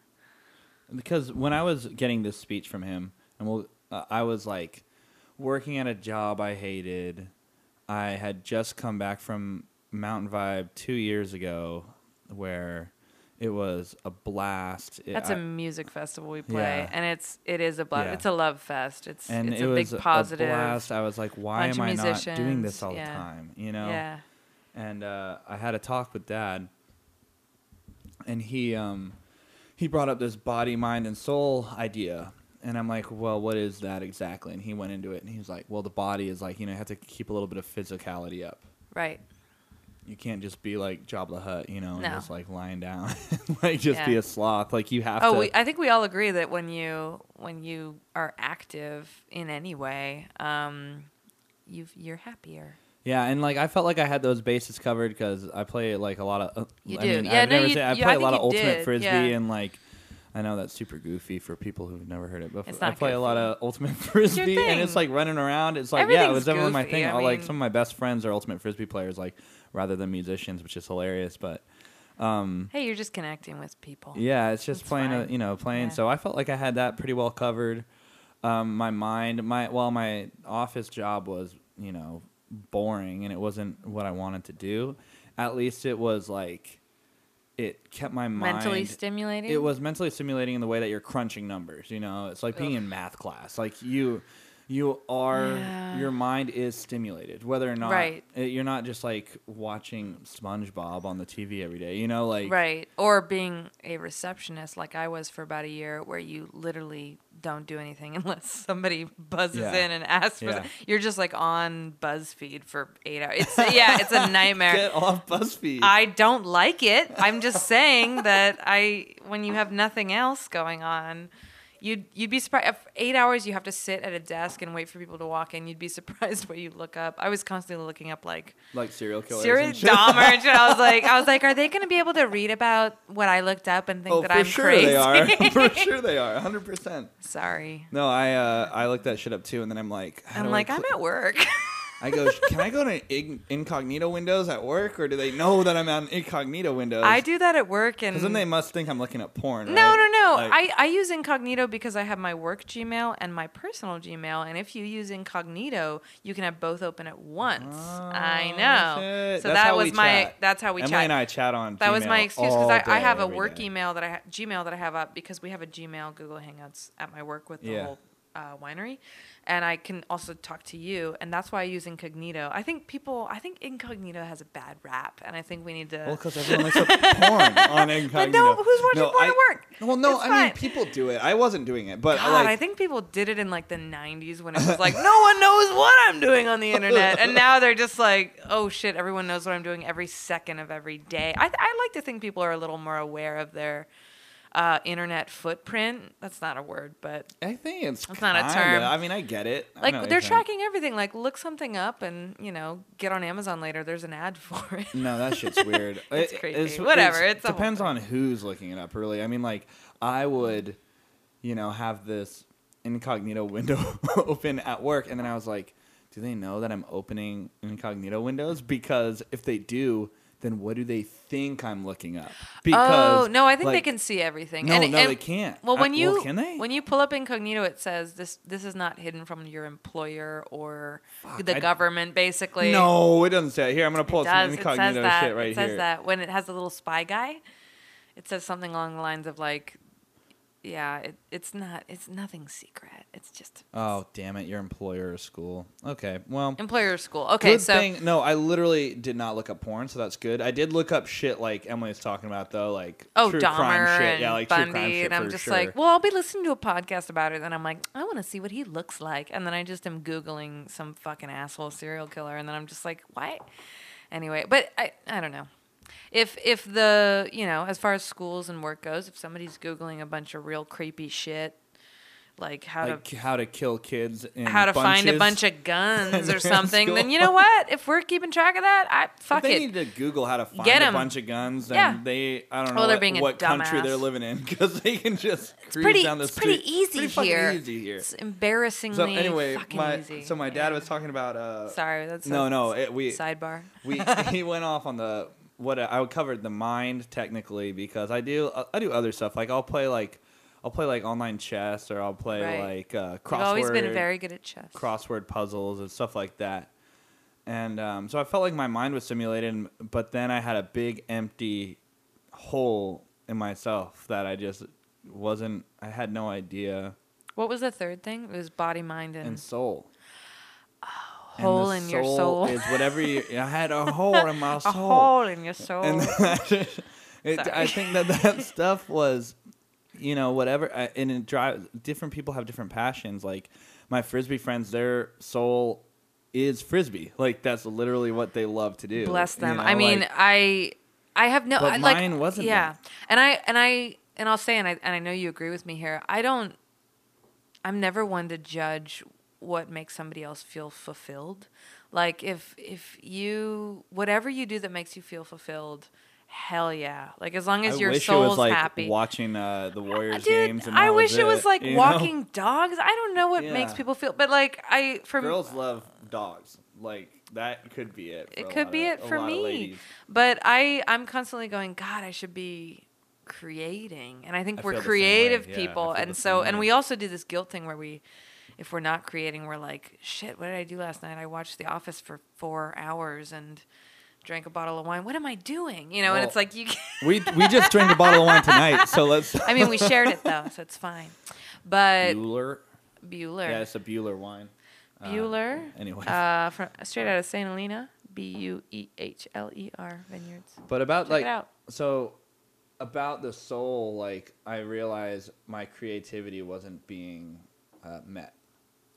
because when I was getting this speech from him, and we'll, uh, I was like working at a job I hated. I had just come back from Mountain Vibe two years ago, where it was a blast. It- That's I- a music festival we play, Yeah. and it's it is a blast. Yeah. It's a love fest. It's and it's it a was big positive. a blast. I was like, why am I not doing this all yeah. the time? You know? Yeah, and uh, I had a talk with Dad, and he um, he brought up this body, mind, and soul idea, and I'm like, well, what is that exactly? And he went into it, and he was like, well, the body is like you know you have to keep a little bit of physicality up. right. You can't just be like Jabba the Hutt, you know, and No. just like lying down, like just be a sloth. Like you have Oh, to. we, I think we all agree that when you when you are active in any way, um, you you're happier. Yeah, and like I felt like I had those bases covered because I play like a lot of. Uh, You I do. mean, Yeah, I've no, never you- said I play I a lot of ultimate did, frisbee yeah. and like. I know that's super goofy for people who've never heard it before. It's I play a lot of ultimate frisbee, and it's like running around. It's like yeah, it was never my thing. I All like some of my best friends are ultimate frisbee players, like rather than musicians, which is hilarious. But um, Hey, you're just connecting with people. yeah, it's just That's playing, a, you know, playing. Yeah. So I felt like I had that pretty well covered. Um, my mind, my well, my office job was, you know, boring, and it wasn't what I wanted to do. At least it was like, it kept my mind Mentally stimulating. It was mentally stimulating in the way that you're crunching numbers. You know, it's like being in math class. Like you, you are Yeah. your mind is stimulated, whether or not Right. you're not just like watching SpongeBob on the TV every day. You know, like right, or being a receptionist like I was for about a year, where you literally don't do anything unless somebody buzzes Yeah. in and asks for. Yeah. You're just like on BuzzFeed for eight hours. It's yeah, it's a nightmare. Get off BuzzFeed. I don't like it. I'm just saying that I when you have nothing else going on, you'd you'd be surprised. Eight hours you have to sit at a desk and wait for people to walk in. You'd be surprised what you look up. I was constantly looking up like like serial killers. serial and. Dahmer and. I was like, I was like, are they going to be able to read about what I looked up and think Oh, that I'm sure crazy? they are. for sure they are. 100. percent Sorry. No, I uh, I looked that shit up too, and then I'm like, I'm like, I'm at work. I go, can I go to incognito windows at work, or do they know that I'm on incognito windows? I do that at work and Because then they must think I'm looking at porn. No, right? no, no. Like- I, I use incognito because I have my work Gmail and my personal Gmail. And if you use incognito, you can have both open at once. I Oh, know. shit. So That's that was my chat. that's how we Emily chat. and I chat on. that was my excuse because I, I have a work day. email that I ha- Gmail that I have up because we have a Gmail Google Hangouts at my work with the Yeah. whole uh, winery, and I can also talk to you, and that's why I use incognito. I think people, I think incognito has a bad rap, and I think we need to. Well, because everyone looks up porn on incognito. but no, who's watching No, porn I- at work? Well, no, It's I mean people do it. I wasn't doing it, but God, like, I think people did it in like the 90s when it was like, no one knows what I'm doing on the internet. And now they're just like, oh shit, everyone knows what I'm doing every second of every day. I, I like to think people are a little more aware of their uh, internet footprint. That's not a word, but I think it's That's not a term. I mean, I get it. I like they're tracking everything. Like look something up and, you know, get on Amazon later. There's an ad for it. No, that shit's weird. It's It- creepy. Whatever, it's a whole depends on who's looking it up. Really, I mean, like I would, you know, have this incognito window open at work, and then I was like, do they know that I'm opening incognito windows? Because if they do, then what do they think I'm looking up? oh no, I think they can see everything. No, and, no, and- they can't. Well, I- when you can they? when you pull up incognito, it says this this is not hidden from your employer or the I- government. Basically, no, it doesn't say it. Here, I'm gonna pull it up some does. It incognito says that. shit right here. it says here. that when it has a little spy guy, it says something along the lines of like, yeah, it, it's not it's nothing secret. It's just Oh, damn it! Your employer or school. Okay, well. employer school. Okay, good so thing. No, I literally did not look up porn, so that's good. I did look up shit like Emily's talking about though, like oh true Dahmer crime shit. yeah, like Bundy, true crime shit and I'm just sure. like, well, I'll be listening to a podcast about it, and I'm like, I want to see what he looks like, and then I just am googling some fucking asshole serial killer, and then I'm just like, why? Anyway, but I I don't know. If if the you know as far as schools and work goes, if somebody's googling a bunch of real creepy shit, like how like to how to kill kids in how to find a bunch of guns or something, then you know what? If we're keeping track of that, I If fuck they it. need to Google how to find Get a bunch of guns, then Yeah. they I don't know Well, they're what, being a what country they're living in because they can just cruise pretty, down the it's street. pretty easy Pretty here. easy here. It's embarrassingly So anyway, my easy. so my dad Yeah. was talking about uh Sorry, that's no no it, we sidebar. we he went off on the what I covered the mind technically because I do I do other stuff like I'll play like I'll play like online chess or I'll play Right. like uh, crossword You've always been very good at chess. crossword puzzles and stuff like that. And um, so I felt like my mind was simulated, but then I had a big empty hole in myself that I just wasn't. I had no idea. What was the third thing? It was body, mind, and, And soul. Hole in your soul. is whatever you. I had a hole in my soul. a soul. hole in your soul. and it, I think that that stuff was, you know, whatever. I- And it drives. Different people have different passions. Like my frisbee friends, their soul is frisbee. Like that's literally what they love to do. Bless you them. know, I mean, like- I I have no But I, like mine wasn't Yeah. that. And I and I and I'll say and I and I know you agree with me here. I don't I'm never one to judge what makes somebody else feel fulfilled. Like if if you whatever you do that makes you feel fulfilled, hell yeah. Like as long as I your wish soul's it was like happy. watching uh, the Warriors Dude, games. And I that wish it was like you know? walking dogs. I don't know what makes people feel, but like I for Girls love dogs. Like that could be it. for it a could lot be of- it for me but i i'm constantly going god i should be creating and i think I we're feel the same creative way. Yeah, people and so and we also do this guilt thing where we if we're not creating we're like shit what did i do last night i watched the office for four hours and drank a bottle of wine what am i doing you know and it's like you We we just drank a bottle of wine tonight, so let's. i mean we shared it though so it's fine but Bueller. bueller Yeah, it's a Buehler wine. Uh, bueller anyway. uh from straight out of saint helena b-u-e-h-l-e-r vineyards But about Check like it out. so about the soul, like I realized my creativity wasn't being uh, met.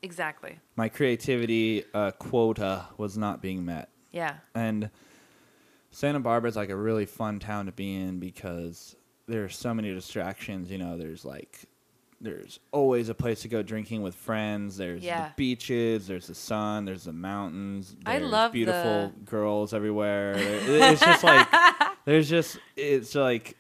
Exactly My creativity uh, quota was not being met, yeah and Santa Barbara is like a really fun town to be in because there are so many distractions. You know, there's like there's always a place to go drinking with friends. There's Yeah. the beaches. There's the sun. There's the mountains. I There's love beautiful girls everywhere. There- it's just like there's just it's like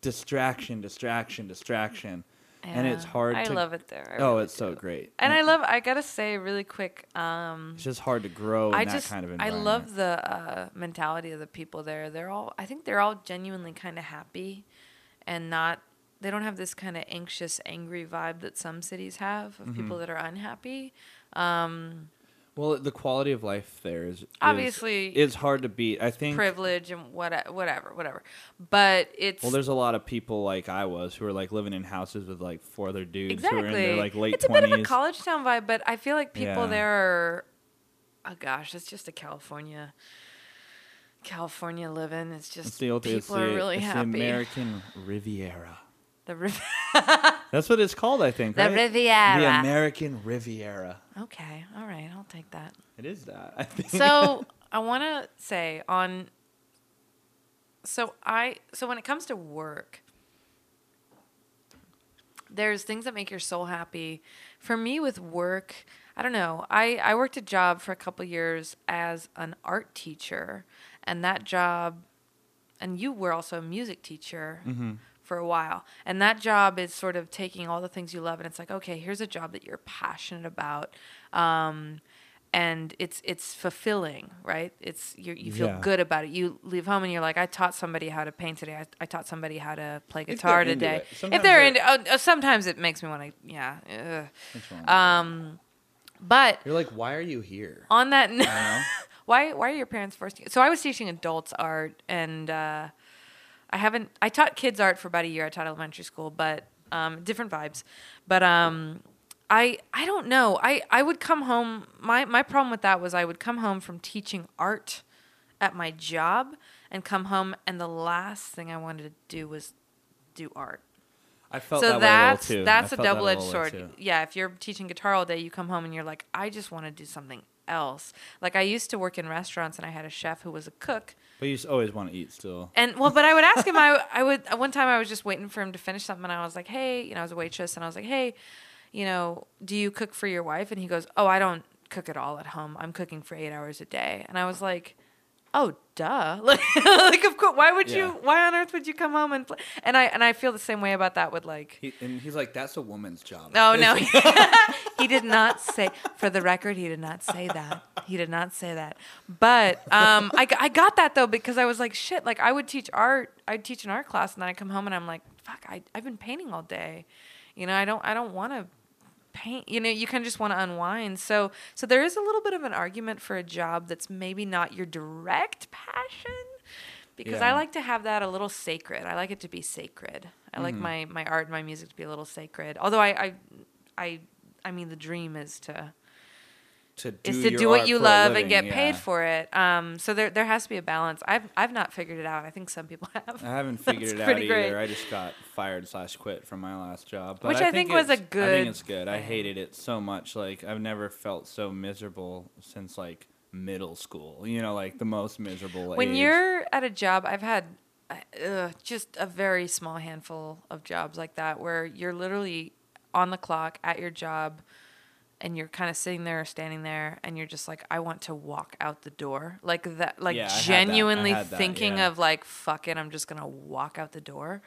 distraction, distraction, distraction, and it's hard I to. love it there. I oh, really it's so great. And I love. I gotta say, really quick. Um, It's just hard to grow in I that just. kind of I love the uh, mentality of the people there. They're all. I think they're all genuinely kind of happy, and not. They don't have this kind of anxious, angry vibe that some cities have of people Mm-hmm. that are unhappy. Um, Well, the quality of life there is is- Obviously, is hard to beat. I think. privilege and what, whatever, whatever. But it's Well, there's a lot of people like I was who are like living in houses with like four other dudes exactly. who are in their like late it's a bit of a college town vibe, but I feel like people Yeah. there are. Oh gosh, it's just a California. California living. It's just It's the old, people it's are the, really it's happy. the American Riviera. The Riv- That's what it's called, I think. the right? Riviera. The American Riviera. okay, all right, I'll take that. It is that. I think. So I want to say on. So I so when it comes to work, there's things that make your soul happy. For me, with work, I don't know. I I worked a job for a couple years as an art teacher, and that job, and you were also a music teacher. Mm-hmm. For a while. And that job is sort of taking all the things you love and it's like, okay, here's a job that you're passionate about. Um, and it's it's fulfilling, right? It's you you feel Yeah. good about it. You leave home and you're like, I taught somebody how to paint today. I, I taught somebody how to play guitar today. If Sometimes they're into, oh, uh, sometimes it makes me want to, yeah. ugh. Um, but You're like, why are you here? on that, why why are your parents forcing you? So I was teaching adults art, and uh, I haven't. I taught kids art for about a year. I taught elementary school, but um, different vibes. But um, I I don't know. I I would come home. My my problem with that was I would come home from teaching art at my job and come home, and the last thing I wanted to do was do art I felt so that that's way a that's I a double edged sword. too. Yeah, if you're teaching guitar all day, you come home and you're like, I just want to do something else. Like I used to work in restaurants and I had a chef who was a cook. But you just always want to eat still. And well, but I would ask him. I I would one time I was just waiting for him to finish something, and I was like, "Hey," you know, I was a waitress, and I was like, "Hey, you know, do you cook for your wife?" And he goes, "Oh, I don't cook at all at home. I'm cooking for eight hours a day." And I was like, "Oh, duh! Like, like of course. Why would you? Why on earth would you come home and play?" And I and I feel the same way about that with like. He, and he's like, that's a woman's job. Oh no, he did not say. For the record, he did not say that. He did not say that. But um, I, I got that though because I was like, shit. Like I would teach art. I'd teach an art class, and then I come home and I'm like, fuck. I I've been painting all day. You know, I don't I don't want to paint. You know, you kind of just want to unwind. So so there is a little bit of an argument for a job that's maybe not your direct passion. Because I like to have that a little sacred. I like it to be sacred. I like Mhm. my, my art and my music to be a little sacred. Although I, I I I mean the dream is to to do is to do what you love living, and get paid for it. Um, so there there has to be a balance. I've I've not figured it out. I think some people have. I haven't figured it out either. great. I just got fired slash quit from my last job, but Which I think was a good. I think it's good. I hated it so much. Like I've never felt so miserable since like middle school. You know, like the most miserable. when age. you're at a job, I've had uh, just a very small handful of jobs like that where you're literally on the clock at your job and you're kind of sitting there or standing there and you're just like I want to walk out the door like that like Yeah, I had that. I genuinely that, thinking yeah. of like fuck it I'm just to walk out the door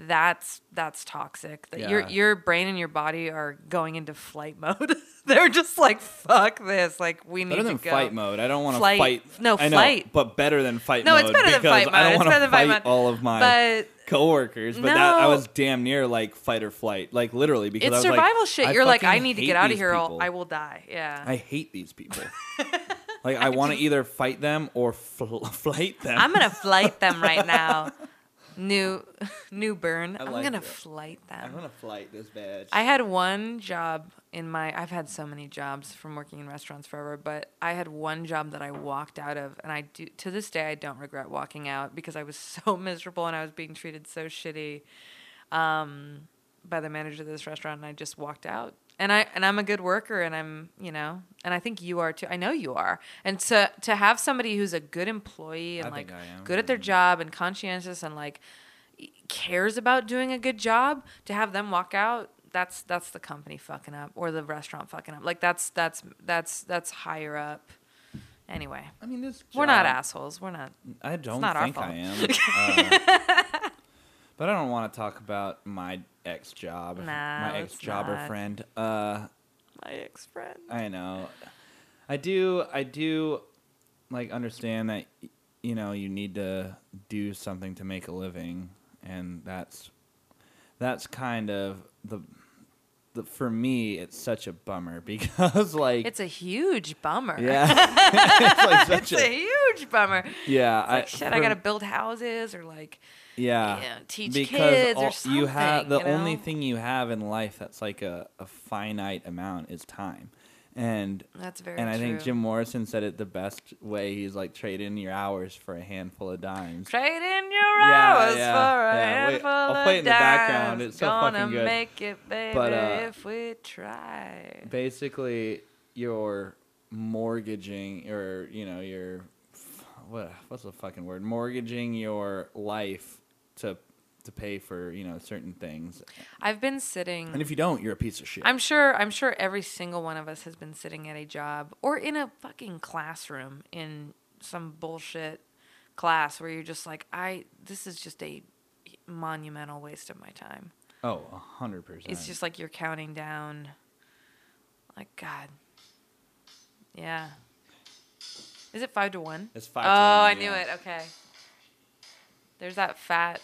that's that's toxic that your Yeah. your brain and your body are going into flight mode they're just like fuck this like we need better to than go fight mode. I don't want to fight. no, I know, but better than fight No, mode. it's better than because fight I don't wanna fight fight all of my but coworkers, but that I was damn near like fight or flight, like literally because it's I was like, survival shit. I You're like, I need to get out of here. People. I will die. Yeah. I hate these people. like I want to either fight them or fl- flight them. I'm gonna flight them right now. New, new burn. I I'm like gonna flight I'm gonna flight this badge. I had one job in my. I've had so many jobs from working in restaurants forever, but I had one job that I walked out of, and I do to this day I don't regret walking out because I was so miserable and I was being treated so shitty, um, by the manager of this restaurant, and I just walked out. And I and I'm a good worker, and I'm you know, and I think you are too. I know you are, and to to have somebody who's a good employee and I like I good at their job and conscientious and like cares about doing a good job to have them walk out that's that's the company fucking up or the restaurant fucking up like that's that's that's that's higher up anyway I mean, this. we're not assholes we're not I don't it's not our think I fault. am. Uh, but I don't want to talk about my ex job, Nah, my ex jobber not. friend. Uh, my ex-friend I know. I do. I do. Like understand that you know you need to do something to make a living, and that's that's kind of the. The, for me, it's such a bummer because, like, it's a huge bummer yeah, it's like such it's a, huge bummer yeah. it's like shit i gotta build houses or like yeah, yeah, teach because kids or something you have the you only thing you have in life that's like a, a finite amount is time, and that's very and I true. think Jim Morrison said it the best way. He's like trade in your hours for a handful of dimes. Trade in your Yeah, hours yeah, for a yeah. Wait, handful I'll of play it in the background. It's so fucking good. make it, baby, But, uh, if we try. Basically, you're mortgaging, or you know, you're what? What's the fucking word? Mortgaging your life to to pay for you know certain things, I've been sitting. and if you don't, you're a piece of shit. I'm sure. I'm sure every single one of us has been sitting at a job or in a fucking classroom in some bullshit class where you're just like, I. This is just a monumental waste of my time. oh, a hundred percent. It's just like you're counting down. Like God, Yeah. Is it five to one? It's five. Oh, to one, oh, I yeah. knew it. Okay. There's that fat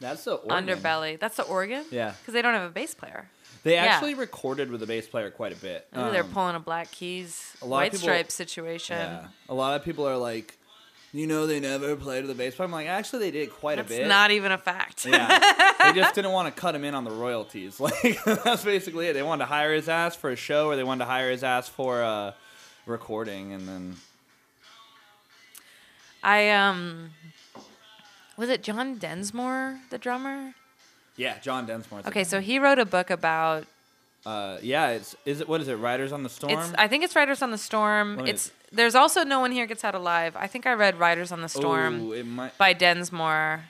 That's the organ. underbelly. That's the organ. Yeah. Because they don't have a bass player. They Yeah. actually recorded with the bass player quite a bit. Ooh, they're Um, pulling a Black Keys a White people- Stripes situation. Yeah. A lot of people are like, you know, they never played with the bass player. I'm like, actually, they did quite That's a bit. not even a fact. yeah. they just didn't want to cut him in on the royalties. Like that's basically it. They wanted to hire his ass for a show, or they wanted to hire his ass for uh, recording, and then I um was it John Densmore, the drummer? yeah, John Densmore. Okay, so he wrote a book about Uh, yeah, it's is it what is it? Riders on the Storm. it's I think it's Riders on the Storm. Me- It's there's also No One Here Gets Out Alive. I think I read Riders on the Storm it might. by Densmore.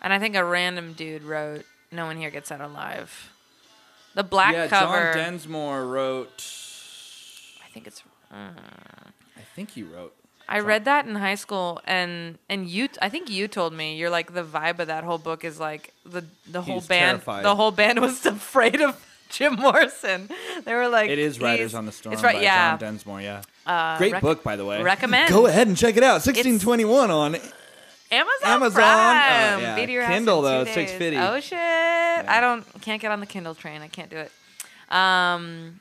And I think a random dude wrote No One Here Gets Out Alive. The black yeah, cover. John Densmore wrote. I think it's I think he wrote. I read that in high school, and and you, I think you told me you're like the vibe of that whole book is like the the whole He's band, terrified. the whole band was afraid of Jim Morrison. They were like, It is Riders on the Storm It's right, by yeah. John Densmore. Yeah, Uh, great rec- book by the way. recommend. Go ahead and check it out. 1621 on Amazon, Amazon, Prime. uh, yeah. Be your Kindle, though, two it's days. $6.50. Oh shit! I don't can't get on the Kindle train. I can't do it. Um,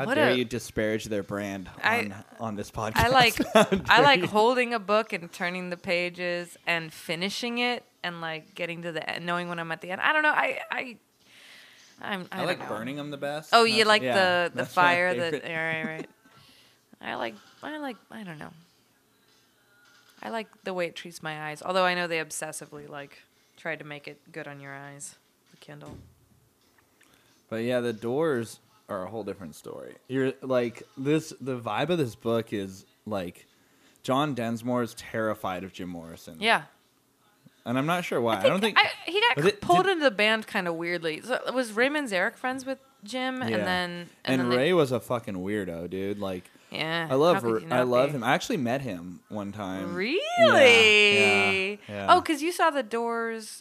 How What dare a- you disparage their brand I- on, on this podcast? I like I like you. holding a book and turning the pages and finishing it and like getting to the end, knowing when I'm at the end. I don't know. I I I'm, I, I like know. burning them the best. Oh, you like yeah, the the fire that yeah, right right. I like I like I don't know. I like the way it treats my eyes. Although I know they obsessively like try to make it good on your eyes. The Kindle. But yeah, the Doors are a whole different story. You're like this. The vibe of this book is like John Densmore is terrified of Jim Morrison. Yeah. and I'm not sure why. I, don't think. I, he got it- pulled did- into the band kind of weirdly. So was Ray Manzarek friends with Jim, Yeah. and then and, and then they- Ray was a fucking weirdo, dude. Like yeah, I love, I love him. I actually met him one time. Really? Yeah, yeah. Oh, because you saw the Doors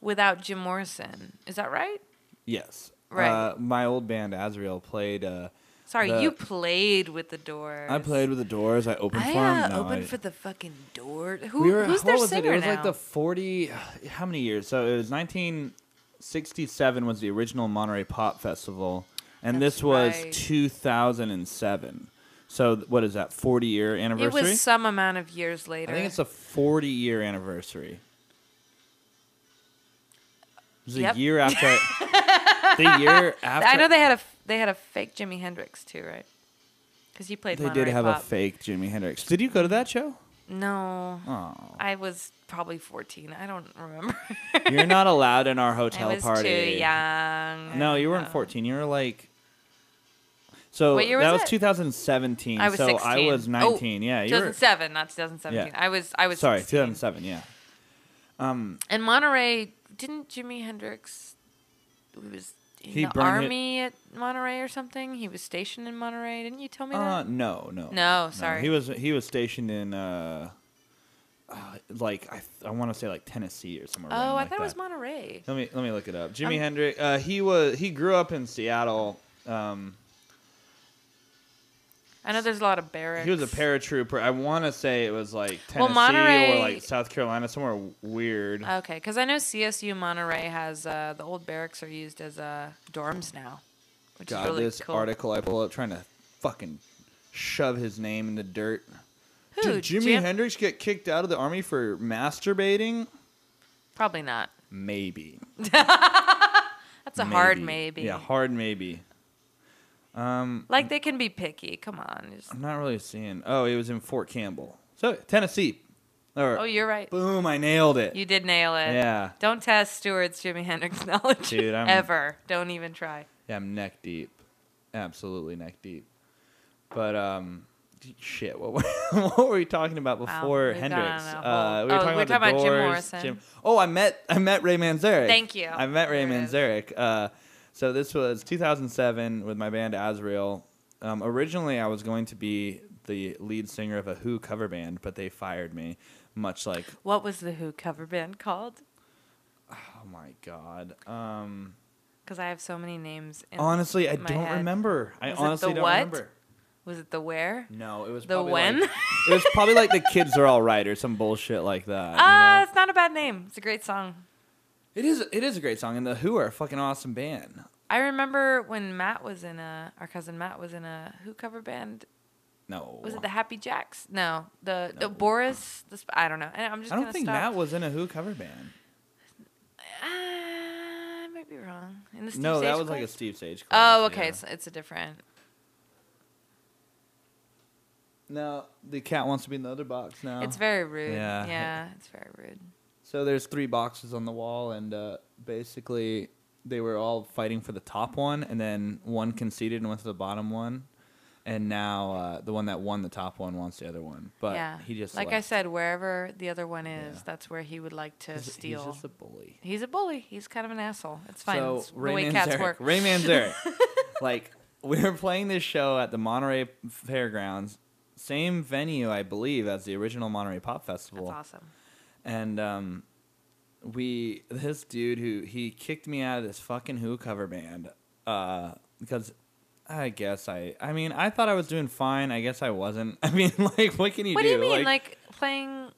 without Jim Morrison. Is that right? Yes. Right. Uh, my old band Azrael played. Uh, Sorry, The- you played with the Doors. I played with the Doors. I opened I for them. uh, No, opened I- for the fucking Doors. Who, we were, who's their was singer it? It was now? like the 40 how many years? So it was 1967 was the original Monterey Pop Festival and That's this was right. 2007. So what is that? 40 year anniversary. it was some amount of years later. I think it's a 40 year anniversary. It was Yep. a year after the year after I know they had a they had a fake Jimi Hendrix too, right? Because you played. they Monterey did have Pop. a fake Jimi Hendrix. Did you go to that show? No, Oh. I was probably fourteen. I don't remember. You're not allowed in our I hotel was party. too young. No, you weren't know. 14. You were like. So year that was was it? 2017. I was so 16. I was Oh, 19. yeah, you were. 2007, not 2017. Yeah. I was I was Sorry, 16. 2007. Yeah. Um, And Monterey didn't Jimi Hendrix? He was in He the burned it- army at Monterey or something. He was stationed in Monterey. Didn't you tell me uh, that? no, no, No, sorry. He was he was stationed in uh, uh like I I want to say like Tennessee or somewhere. Oh, I like thought it was. Monterey. Let me let me look it up. Jimi Um, Hendrix. Uh, he was he grew up in Seattle. Um, I know there's a lot of barracks. he was a paratrooper. I want to say it was like Tennessee Well, Monterey- or like South Carolina, somewhere weird. Okay, because I know CSU Monterey has uh, the old barracks are used as uh, dorms now, which God, is really this cool. article I pulled up trying to fucking shove his name in the dirt. Who? Did Jimi Jim? Hendrix get kicked out of the army for masturbating? Probably not. Maybe. That's a hard maybe. Yeah, hard maybe. Um, Like they can be picky. Come on. just- I'm not really seeing. Oh, it was in Fort Campbell, so Tennessee. Or, Oh, you're right. boom! I nailed it. You did nail it. Yeah, Don't test Stewart's Jimi Hendrix knowledge. Dude, I'm- Ever. Don't even try. yeah, I'm neck deep, absolutely neck deep. But um, shit. What were, what were we talking about before we've Hendrix? Uh, we were oh, talking we're about talking about Jim Morrison. Oh, I met I met Ray Manzarek. Thank you. I met Ray. Manzarek. Uh, so this was 2007 with my band Azrael. Um, originally, I was going to be the lead singer of a Who cover band, but they fired me. Much like, What was the Who cover band called? oh my god, um, Because I have so many names. In Honestly, I don't head. remember. I Was honestly the don't what? remember. Was it the where? No, it was The when? Like, it was probably like the kids are all right or some bullshit like that. Ah, you know? it's not a bad name. It's a great song. It is. It is a great song, and the Who are a fucking awesome band. I remember when Matt was in a, our cousin Matt was in a Who cover band. No, Was it the Happy Jacks? No, the, No. the Boris. The, sp- I don't know. And I'm just I don't think stop. Matt was in a Who cover band. Uh, I might be wrong. In the Steve no, that Sage was like a Steve Sage. Oh, okay. yeah. It's it's a different. No, the cat wants to be in the other box now. It's very rude. Yeah. Yeah. it's very rude. So there's three boxes on the wall, and uh, basically they were all fighting for the top one, and then one conceded and went to the bottom one, and now uh, the one that won the top one wants the other one, but yeah. he just like I said, wherever the other one is, Yeah. that's where he would like to He's- steal. He's just a bully. He's a bully. He's kind of an asshole. It's fine. So it's the way Ray cats Manzarek, work. Ray Manzarek, like we were playing this show at the Monterey Fairgrounds, same venue I believe as the original Monterey Pop Festival. That's awesome. And um, we this dude who he kicked me out of this fucking Who cover band uh, because I guess I I mean I thought I was doing fine. I guess I wasn't. I mean, like, what can you What do? What do you mean? Like, playing?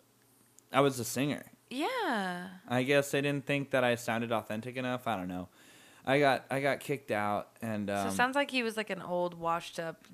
I was a singer. Yeah. I guess they didn't think that I sounded authentic enough. I don't know. I got I got kicked out, and um, so it sounds like he was like an old, washed up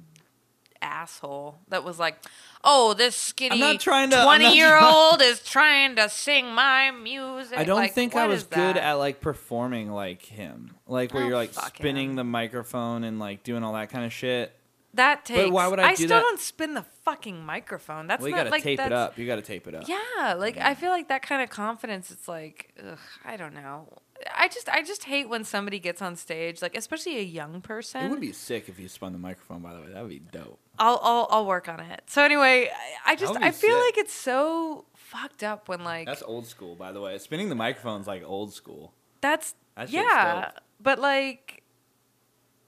asshole that was like, "Oh, this skinny not trying to- I'm not twenty-year-old is trying to sing my music." I don't Like, think what I was is good that? at like performing like him, like where Oh, you're like fuck spinning him. the microphone and like doing all that kind of shit. That takes. why would I do still that? don't spin the fucking microphone. That's well, you not gotta like tape it that's- up. You gotta tape it up. Yeah, like I feel like that kind of confidence. It's like, ugh, I don't know. I just, I just hate when somebody gets on stage, like especially a young person. It would be sick if you spun the microphone. By the way, that would be dope. I'll, I'll, I'll work on it. So anyway, I, I just, I feel sick. like it's so fucked up when like That's old school, by the way. Spinning the microphone's like old school. That's That yeah, dope. but like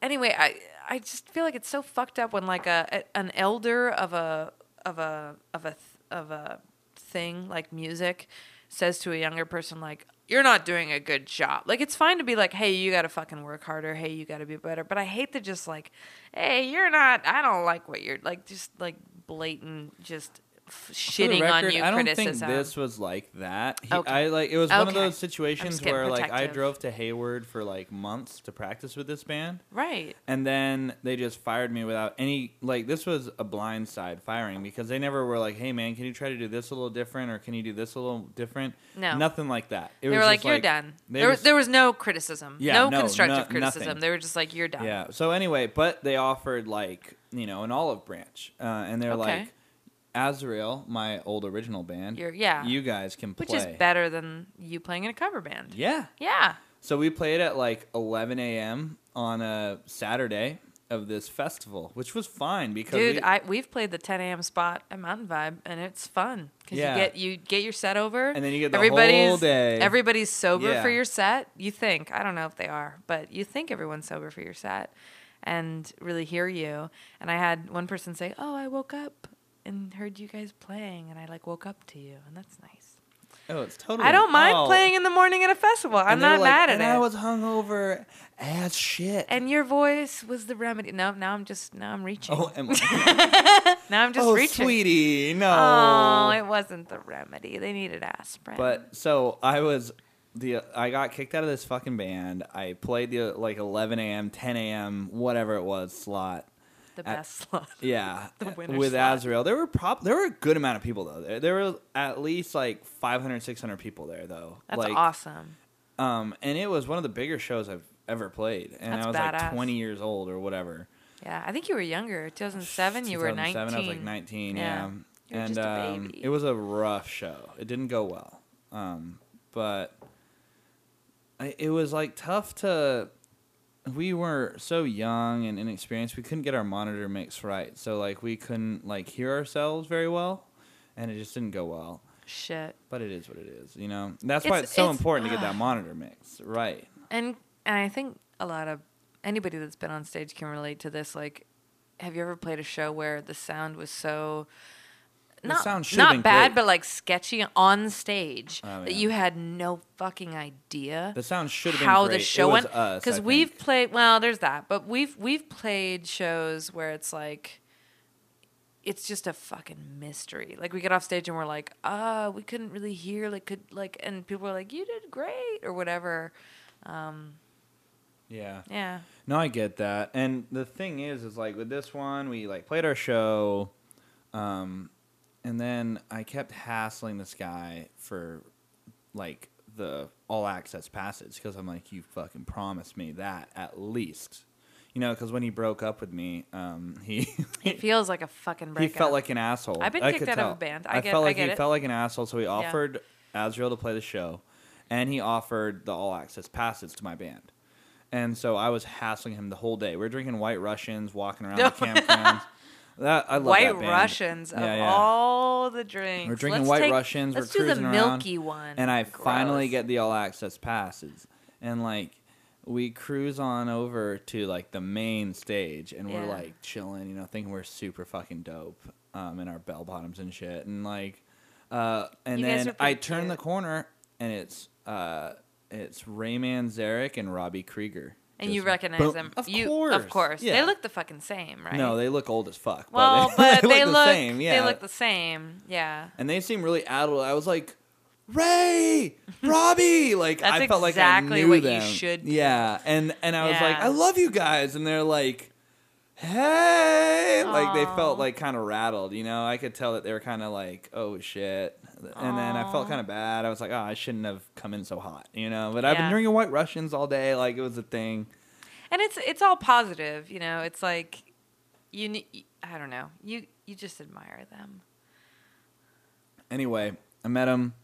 anyway, I I just feel like it's so fucked up when like a, a an elder of a of a of a of a thing like music says to a younger person like you're not doing a good job. Like it's fine to be like, "Hey, you got to fucking work harder. Hey, you got to be better." But I hate to just like, "Hey, you're not I don't like what you're like just like blatant just f- shitting record, on you I don't criticism." think this was like that. He, Okay. I like it was one of those situations where like I drove to Hayward for like months to practice with this band. right. And then they just fired me without any like this was a blindside firing because they never were like, "Hey man, can you try to do this a little different or can you do this a little different?" No. Nothing like that. It They was were like, "You're done." There was, there was no criticism, Yeah, no, no, constructive no- criticism. nothing. They were just like, "You're done." Yeah. So anyway, but they offered like you know an olive branch, uh, and they're Okay. like, Azrael, my old original band. Yeah. You guys can play. which is better than you playing in a cover band. Yeah. Yeah. So we played at like 11 a.m. on a Saturday of this festival, which was fine because Dude, we, I we've played the 10 a.m. spot at Mountain Vibe, and it's fun because Yeah. you get you get your set over, And then you get the everybody's, whole day. Everybody's sober Yeah. for your set. You think I don't know if they are, but you think everyone's sober for your set, and really hear you. And I had one person say, "Oh, I woke up and heard you guys playing, and I like woke up to you, and that's nice." oh, it's totally. I don't mind oh. playing in the morning at a festival. I'm And they were not like, mad at and it. I was hungover as shit. and your voice was the remedy. No, now I'm just now I'm reaching. oh, I- now I'm just oh, reaching. sweetie, no. Oh, it wasn't the remedy. They needed aspirin. But so I was the I got kicked out of this fucking band. I played the like 11 a.m., 10 a.m., whatever it was slot. The at- best slot. Yeah, with slot. Azrael, there were prop there were a good amount of people though. There, there were at least like 500, 600 people there though. That's like, awesome. Um, and it was one of the bigger shows I've ever played, and That's I was badass. like 20 years old or whatever. Yeah, I think you were younger. 2007, you were 19. I was like 19. Yeah. Yeah, and um, it was a rough show. It didn't go well, um, but I, it was like tough to. We were so young and inexperienced. We couldn't get our monitor mix right, so like we couldn't like hear ourselves very well, and it just didn't go well. Shit. But it is what it is, you know. That's why It's- it's so it's- important to get that ah. monitor mix right. And and I think a lot of anybody that's been on stage can relate to this. Like, have you ever played a show where the sound was so not not bad, great. but like sketchy on stage Oh, that you had no fucking idea The sound should have been how great. the show went because we've think. played well there's that but we've we've played shows where it's like it's just a fucking mystery like we get off stage and we're like uh we couldn't really hear like could like and people are like you did great or whatever um Yeah. yeah No, I get that. And the thing is, is like with this one, we like played our show, um, and then I kept hassling this guy for like the all access passes because I'm like, you fucking promised me that at least, you know, because when he broke up with me, um, he it feels like a fucking he breakup felt like an asshole. I've been I kicked could out of a tell. band. I get- felt I like get he it. felt like an asshole, so he offered Azrael to play the show, and he offered the all access passes to my band. And so I was hassling him the whole day. We were drinking White Russians, walking around the campgrounds. That I love White. Russians of Yeah, yeah. all the drinks. We're drinking Let's White take- Russians. Let's we're do the cruising around, milky one. and I finally get the all access passes, and like we cruise on over to like the main stage, and we're like chilling, you know, thinking we're super fucking dope, um, in our bell bottoms and shit, and like, uh, and You then I turn cute. the corner, and it's uh, it's Ray Manzarek and Robbie Krieger. And you recognize boom. them. Of you, course, Of course. Yeah. They look the fucking same, right? No, they look old as fuck. Well, but but they, the look. same. Yeah, They look the same. Yeah. and they seem really adult. I was like, Ray, Robbie, like That's I felt like exactly I knew what you should do. Yeah, and and I was like, I love you guys, and they're like, Hey, like they felt like kind of rattled. You know, I could tell that they were kind of like, oh shit. And then I felt kind of bad. I was like, oh, I shouldn't have come in so hot, you know. But I've been Yeah. drinking White Russians all day, like it was a thing. And it's it's all positive, you know. It's like you ne- I don't know. You you just admire them. anyway, I met him,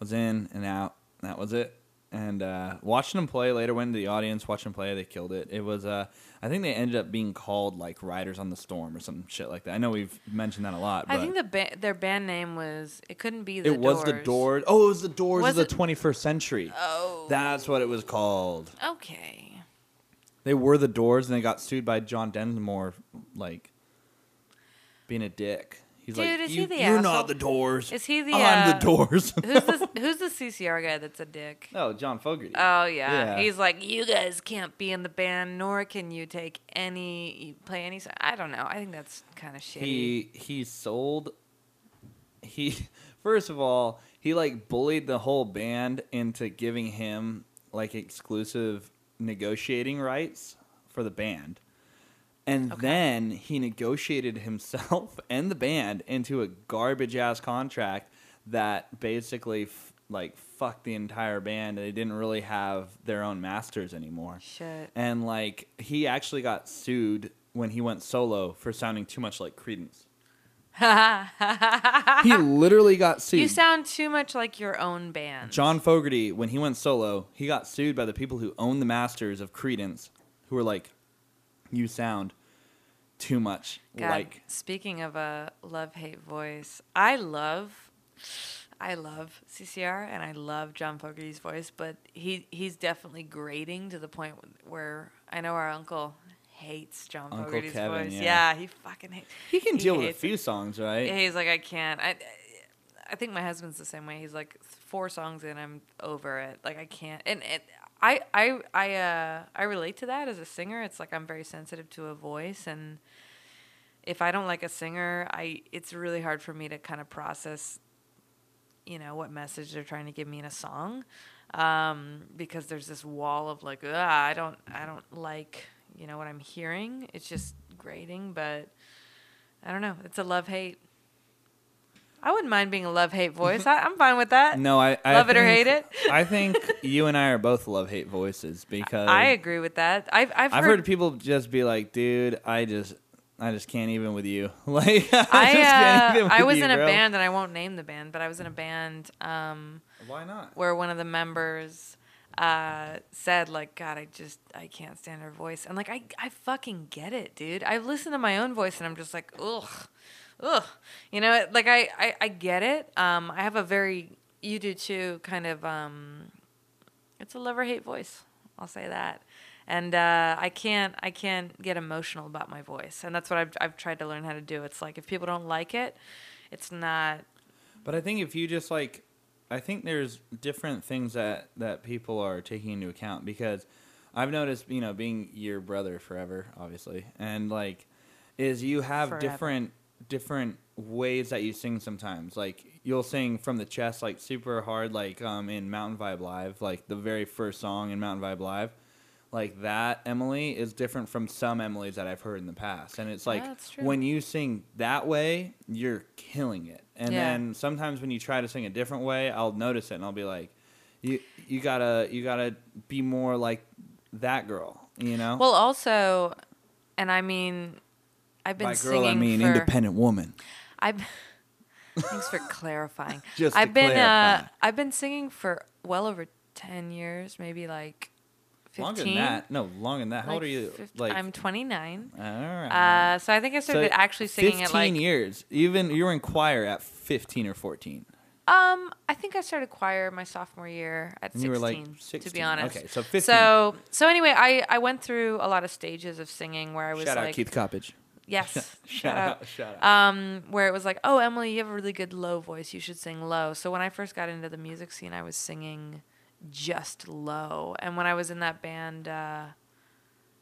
was in and out. That was it. And uh, watching them play later, went to the audience, watching them play, they killed it. It was, uh, I think they ended up being called like Riders on the Storm or some shit like that. I know we've mentioned that a lot, but I think the ba- their band name was it couldn't be the it was the Doors. Doors. Oh, it was the Doors Was of the it- 21st century. Oh. That's what it was called. Okay. They were the Doors, and they got sued by John Densmore, like being a dick. He's Dude, like, is he you, the you're asshole? not the Doors. Is he the I'm the uh, Doors. who's the who's the CCR guy that's a dick? Oh, John Fogerty. Oh yeah. Yeah. he's like, you guys can't be in the band, nor can you take any, play any. s-" I don't know. I think that's kind of shitty. he he sold he first of all he like bullied the whole band into giving him like exclusive negotiating rights for the band and Okay. then he negotiated himself and the band into a garbage ass contract that basically f- like fucked the entire band they didn't really have their own masters anymore Shit. and like he actually got sued when he went solo for sounding too much like Creedence. he literally got sued. You sound too much like your own band. John Fogerty, when he went solo, he got sued by the people who own the masters of Creedence, who were like, "You sound too much God, like." speaking of a love hate voice, I love, I love CCR and I love John Fogerty's voice, but he he's definitely grating to the point where I know our uncle hates John Uncle Fogerty's Kevin, voice. yeah. he fucking hates. He can deal with a few it. songs, right? He's like, I can't. I, I think my husband's the same way. He's like, four songs in, I'm over it. Like I can't. And it, I, I, I, uh, I relate to that as a singer. It's like I'm very sensitive to a voice, and if I don't like a singer, I, it's really hard for me to kind of process, you know, what message they're trying to give me in a song, um, because there's this wall of like, I don't, I don't like, you know, what I'm hearing. It's just grating, but. I don't know. It's a love hate. I wouldn't mind being a love hate voice. I, I'm fine with that. no, I, I Love it or hate it. I think you and I are both love hate voices because I agree with that. I've I've, I've heard, heard people just be like, "Dude, I just, I just can't even with you." Like, I, I uh, I was you, in a bro. band and I won't name the band, but I was in a band um, Why not? where one of the members uh, said like, "God, I just I can't stand her voice," and like I I fucking get it, dude. I listen to my own voice and I'm just like, ugh, ugh, you know, like I I, I get it. Um, I have a very you do too kind of um, it's a love or hate voice. I'll say that. And uh, I can't I can't get emotional about my voice, and that's what I've I've tried to learn how to do. It's like if people don't like it, It's not. But I think if you just like, I think there's different things that that people are taking into account because I've noticed, you know, being your brother forever, obviously, and like, is you have Forever. different different ways that you sing sometimes. Like you'll sing from the chest, like super hard, like um in Mountain Vibe Live, like the very first song in Mountain Vibe Live. Like that Emily is different from some Emilys that I've heard in the past, and it's like true. when you sing that way, you're killing it. And Yeah. then sometimes when you try to sing a different way, I'll notice it and I'll be like, you you gotta you gotta be more like that girl, you know. Well, also, and I mean, I've been By singing girl, I mean for. independent woman. I've. Thanks for clarifying. Just I've been uh. I've been singing for well over ten years, maybe like fifteen. Longer than that. No, longer than that. How Like old are you? 15 Like I'm 29. all right. Uh, so I think I started So, actually singing 15 at like years. Even you were in choir at 15 or 14. um I think I started choir my sophomore year at And 16, you were like to be honest. Okay, so 15. So so anyway, I I went through a lot of stages of singing where I was Shout like out Keith Coppage. Yes, Shout out. Shout out. um, where it was like, oh, Emily, you have a really good low voice. You should sing low. So when I first got into the music scene, I was singing just low. And when I was in that band, uh,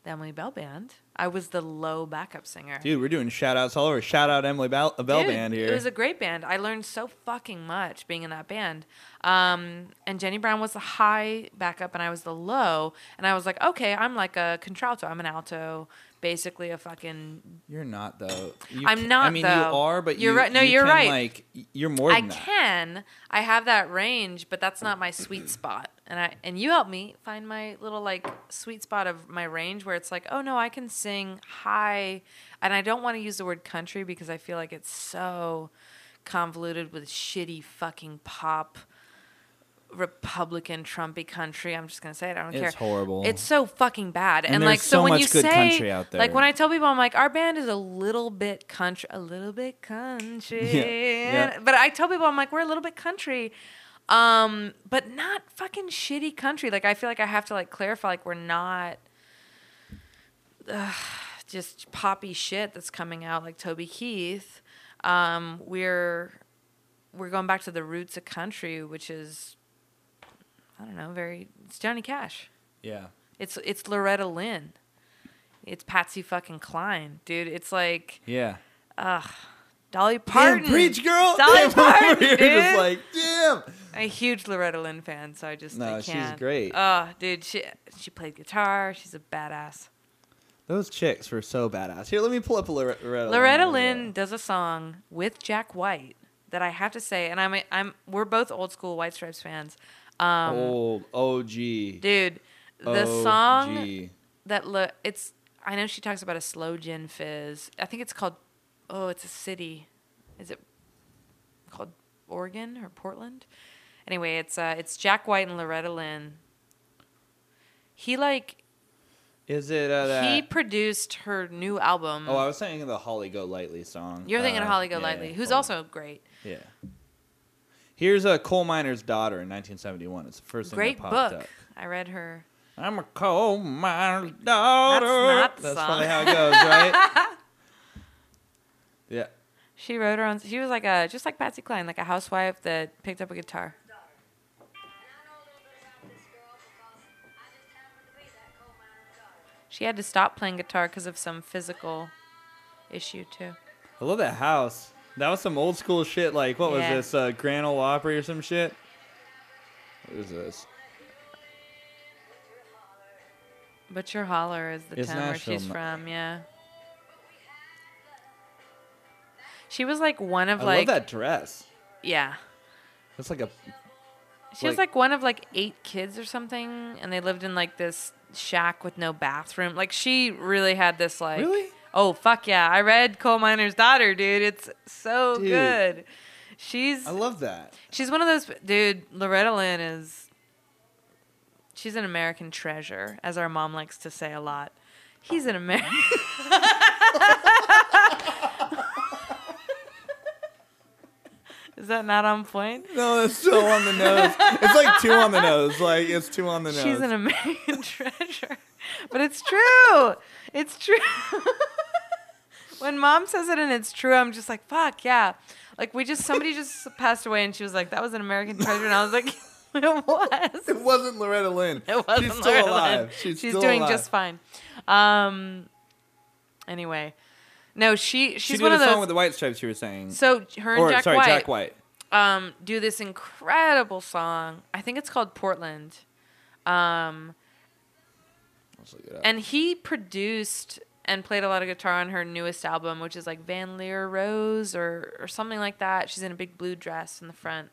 the Emily Bell Band, I was the low backup singer. Dude, we're doing shout outs all over. Shout out Emily Bell, Bell Dude, Band here. It was a great band. I learned so fucking much being in that band. Um, and Jenny Brown was the high backup, and I was the low. And I was like, okay, I'm like a contralto. I'm an alto, basically a fucking You're not though. You I'm ca- I not, mean, though. you are, but You're you, right- no, you you're can, right. Like you're more I than that. can. I have that range, but that's not my sweet spot. And I and you help me find my little like sweet spot of my range where it's like, oh no, I can sing high, and I don't want to use the word country because I feel like it's so convoluted with shitty fucking pop. Republican Trumpy country. I'm just gonna say it. I don't care. It's horrible. It's so fucking bad. And, And like so, so when you say country out like when I tell people I'm like our band is a little bit country, a little bit country. Yeah, yeah. But I tell people I'm like we're a little bit country. Um, but not fucking shitty country. Like I feel like I have to like clarify like we're not ugh, just poppy shit that's coming out like Toby Keith. Um, we're we're going back to the roots of country, which is I don't know, very it's Johnny Cash. yeah. It's it's Loretta Lynn. It's Patsy fucking Cline, dude. It's like Yeah. Ugh. Dolly Parton. Damn, preach, girl. Dolly Damn, Parton, here just like, damn. A huge Loretta Lynn fan, so I just No, I she's can't. great. Oh, dude, she she played guitar. She's a badass. Those chicks were so badass. Here, let me pull up a Lore- Loretta. Loretta Lynn. Does a song with Jack White that I have to say, and I'm I'm we're both old school White Stripes fans. Um, Old OG. dude, the OG. song that lo- it's I know she talks about a slow gin fizz. I think it's called oh, it's a city. Is it called Oregon or Portland? Anyway, it's uh it's Jack White and Loretta Lynn. He like Is it uh, that? he produced her new album. oh, I was saying the Holly Golightly song. You're thinking Uh, of Holly Go yeah, Lightly, who's Holly- also great. Yeah. Here's a coal miner's daughter in 1971. It's the first thing Great that popped book. up. I read her. I'm a coal miner's daughter. That's not the That's song. probably how it goes, right? yeah. She wrote her own. She was like a just like Patsy Cline, like a housewife that picked up a guitar. She had to stop playing guitar because of some physical issue too. I love that house. That was some old school shit. Like, what Yeah. was this? Uh, Grand Ole Opry or some shit? What is this? Butcher Holler is the It's town where she's from. Yeah. She was like one of I like love that dress. yeah. It's like a. She was like- one of like eight kids or something, and they lived in like this shack with no bathroom. Like she really had this like Really? Oh fuck yeah! I read Coal Miner's Daughter, dude. It's so Dude. good. She's I love that. she's one of those dude. Loretta Lynn is. She's an American treasure, as our mom likes to say a lot. He's an American. Is that not on point? No, that's so on the nose. It's like two on the nose. Like it's two on the nose. She's an American treasure. But it's true. It's true. when mom says it and it's true, I'm just like, fuck yeah. Like we just somebody just passed away and she was like, that was an American treasure, and I was like, it was. It wasn't Loretta Lynn. It wasn't She's still Loretta alive. Lynn. She's, She's still doing alive. just fine. Um. Anyway, no, she she's She did one a of those. song with the White Stripes. You were saying, so her and or Jack sorry, White, Jack White. um do this incredible song. I think it's called Portland. Um, Let's look it up. and he produced and played a lot of guitar on her newest album, which is like Van Lear Rose or or something like that. She's in a big blue dress in the front.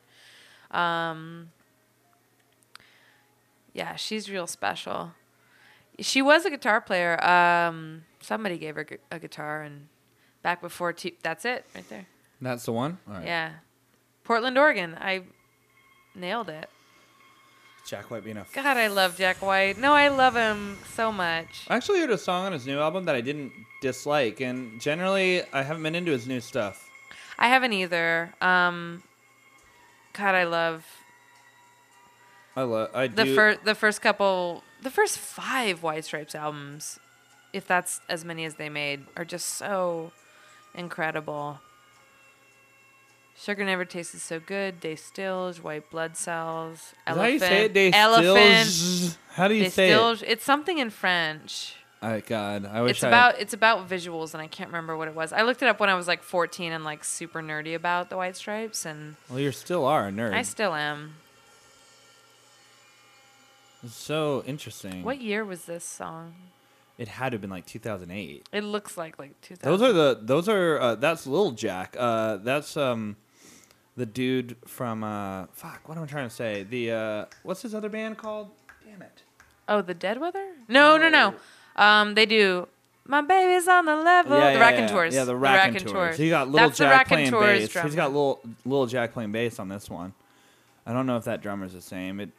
Um, yeah, she's real special. She was a guitar player. Um, somebody gave her gu- a guitar, and back before T- that's it right there. That's the one. All right. Yeah, Portland, Oregon. I nailed it. Jack White being a. God, I love Jack White. No, I love him so much. I actually heard a song on his new album that I didn't dislike, and generally I haven't been into his new stuff. I haven't either. Um, God, I love I love. I the do. first the first couple the first five White Stripes albums, if that's as many as they made, are just so incredible. Sugar never tasted so good. Day stills, white blood cells, elephant, how you say it? Day elephant. stills? How do you Day say stills. It's something in French. it? I God, I wish It's I. about it's about visuals, and I can't remember what it was. I looked it up when I was like 14 and like super nerdy about the White Stripes, and Well, you still are a nerd. I still am. It's so interesting. What year was this song? It had to have been like 2008. It looks like like 2000. Those are the. Those are. Uh, that's Lil Jack. Uh, that's um, the dude from. Uh, fuck. What am I trying to say? The. Uh, what's his other band called? Damn it. Oh, the Dead Weather? No, no, no. Um, they do. My baby's on the level. Yeah, the yeah, Raconteurs. Yeah, the Raconteurs. Raconteurs. He got Little That's the Jack playing bass. drummer. He's got Little Little Jack playing bass on this one. I don't know if that drummer's the same. It.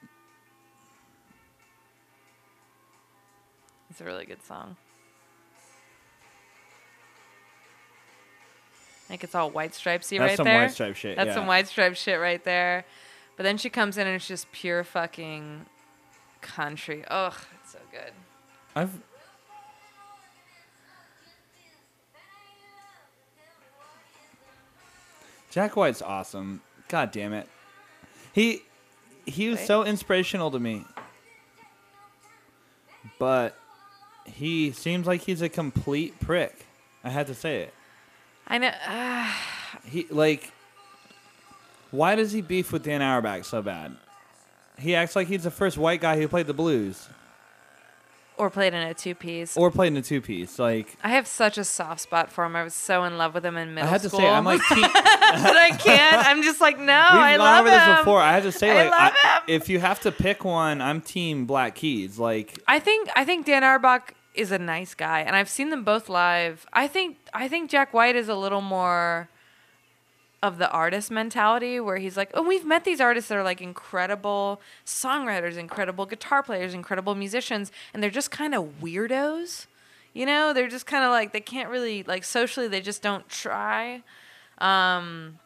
It's a really good song. I think it's all white stripesy That's right some there. White Stripe shit. That's yeah. some white stripe shit right there. But then she comes in and it's just pure fucking country. Ugh, it's so good. I've. Jack White's awesome. God damn it. He he was Right? so inspirational to me. But he seems like he's a complete prick. I had to say it. I know. Uh, He like why does he beef with Dan Auerbach so bad? He acts like he's the first white guy who played the blues or played in a two piece. or played in a two piece. Like I have such a soft spot for him. I was so in love with him in middle school. I had to say, I'm like, team, but I can't. I'm just like, no, we've I gone love over him. this before. I had to say, I like, love I- him. if you have to pick one, I'm team Black Keys. Like, I think I think Dan Auerbach is a nice guy, and I've seen them both live. I think I think Jack White is a little more of the artist mentality, where he's like, oh, we've met these artists that are like incredible songwriters, incredible guitar players, incredible musicians, and they're just kind of weirdos. You know, they're just kind of like they can't really like socially. They just don't try, um,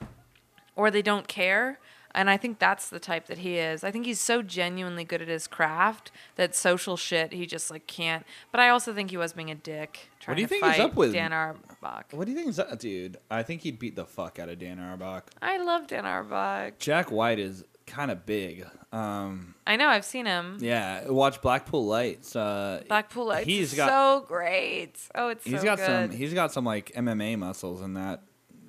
or they don't care. And I think that's the type that he is. I think he's so genuinely good at his craft that social shit he just like can't. But I also think he was being a dick trying do you to think he's up with? Dan Auerbach. what do you think is that, dude? I think he'd beat the fuck out of Dan Auerbach. I love Dan Auerbach. Jack White is kind of big. Um, I know I've seen him. yeah, watch Blackpool Lights. Uh, Blackpool Lights He's is got- so great. Oh, it's he's so got good. some. He's got some like MMA muscles in that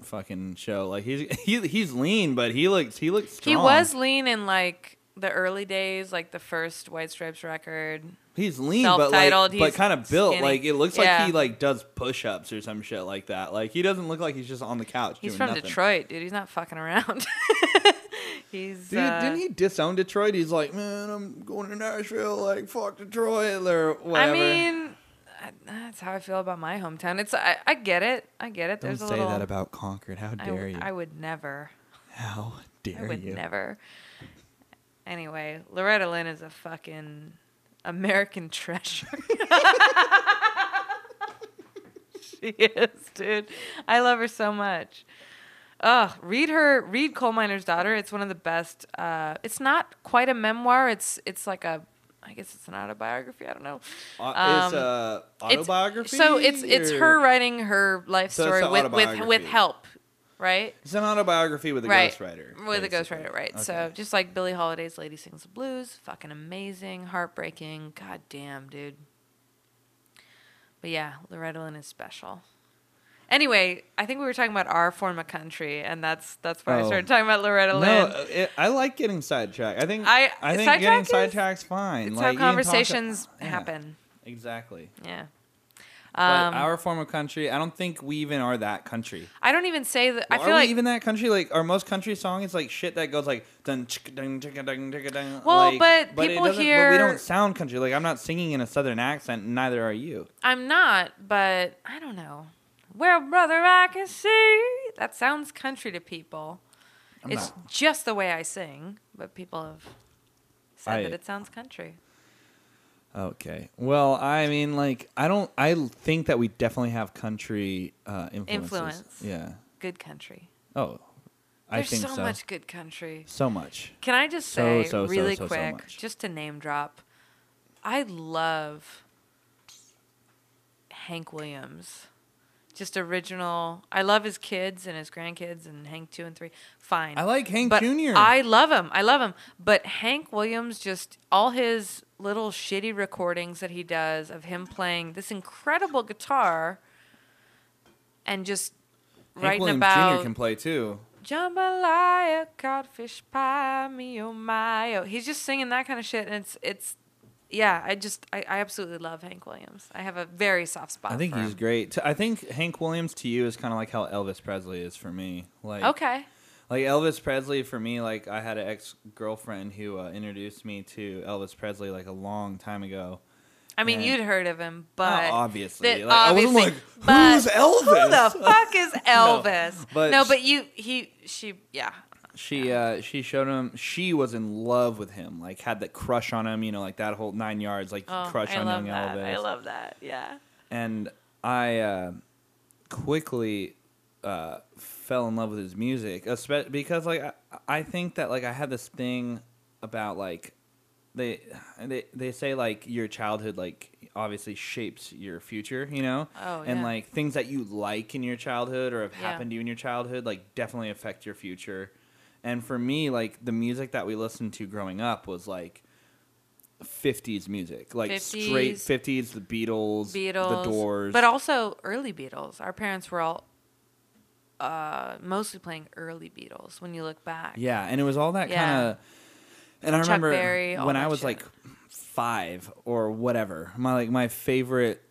fucking show. Like he's he, he's lean, but he looks he looks strong. he was lean in like the early days, like the first White Stripes record. He's lean, but like, but kind of built. skinny. Like it looks Yeah. like he like does push-ups or some shit like that. Like he doesn't look like he's just on the couch. He's doing from nothing. Detroit, dude. He's not fucking around. he's Dude, uh, didn't he disown Detroit? He's like, man, I'm going to Nashville. Like, fuck Detroit or whatever. I mean, I, that's how I feel about my hometown. It's I, I get it. I get it. don't There's say a little. that about Concord. How dare w- you? I would never. How dare you? I would you? never. Anyway, Loretta Lynn is a fucking American treasure. she is, dude. I love her so much. Ugh, read her. Read Coal Miner's Daughter. It's one of the best. Uh, it's not quite a memoir. It's it's like a I guess it's an autobiography. I don't know. Uh, Um, it's a It's- autobiography. So it's it's or- her writing her life So story with, with with help, right? It's an autobiography with a right. ghostwriter. With a ghostwriter, right? So just like Billie Holiday's "Lady Sings the Blues," fucking amazing, heartbreaking. God damn, dude. But yeah, Loretta Lynn is special. Anyway, I think we were talking about our form of country, and that's that's why I Oh. started talking about Loretta No, Lynn. uh, it, I like getting sidetracked. I think I- I think sidetrack getting is- sidetracked's fine. it's like, how can talk- conversations Yeah, happen. Exactly. Yeah. But Um, our form of country, I don't think we even are that country. I don't even say that. I are feel we like even that country? Like our most country song is like shit that goes like dun dun dun dun. Well, like, but it people doesn't- But we hear- don't sound country. Like I'm not singing in a southern accent. and Neither are you. I'm not, but I don't know. Well, brother, I can see. That sounds country to people. I'm it's not. just the way I sing, but people have said I- that it sounds country. Okay. Well, I mean, like I don't. I think that we definitely have country uh, influences. Influence. Yeah. Good country. Oh, I There's think so, so. much good country. So much. Can I just say so, so, really quick, just to name drop? I love Hank Williams. Just original. I love his kids and his grandkids and Hank two and three. Fine. I like Hank but Jr. I love him. I love him. But Hank Williams, just all his little shitty recordings that he does of him playing this incredible guitar and just Hank writing Williams about Jr. can play too. jambalaya, codfish pie, me oh my oh. He's just singing that kind of shit, and it's it's yeah. I just I, I absolutely love Hank Williams. I have a very soft spot. I think he's him. great. I think Hank Williams to you is kind of like how Elvis Presley is for me. Like Okay. like Elvis Presley for me. Like I had an ex girlfriend who uh, introduced me to Elvis Presley like a long time ago. I mean, Yeah. you'd heard of him, but Oh, obviously. that- Like, I wasn't like, "Who's Elvis?" Who the fuck is Elvis? but no, but you he she yeah. She uh she showed him she was in love with him, like had that crush on him, you know, like that whole nine yards, like Oh, crush I on love young that. Elvis. I love that. Yeah. and I uh, quickly uh, fell in love with his music, espe- because like I, I think that like I had this thing about like they they they say like your childhood like obviously shapes your future, you know, Oh, yeah. and like things that you like in your childhood or have Yeah. happened to you in your childhood like definitely affect your future. And for me, like the music that we listened to growing up was like 50s music, like straight 50s, 50s, the Beatles, Beatles, the Doors, but also early Beatles. Our parents were all uh, mostly playing early Beatles. When you look back, Yeah, and it was all that Yeah. kind of. And I Chuck remember Berry, when I was shit. like five or whatever. My like my favorite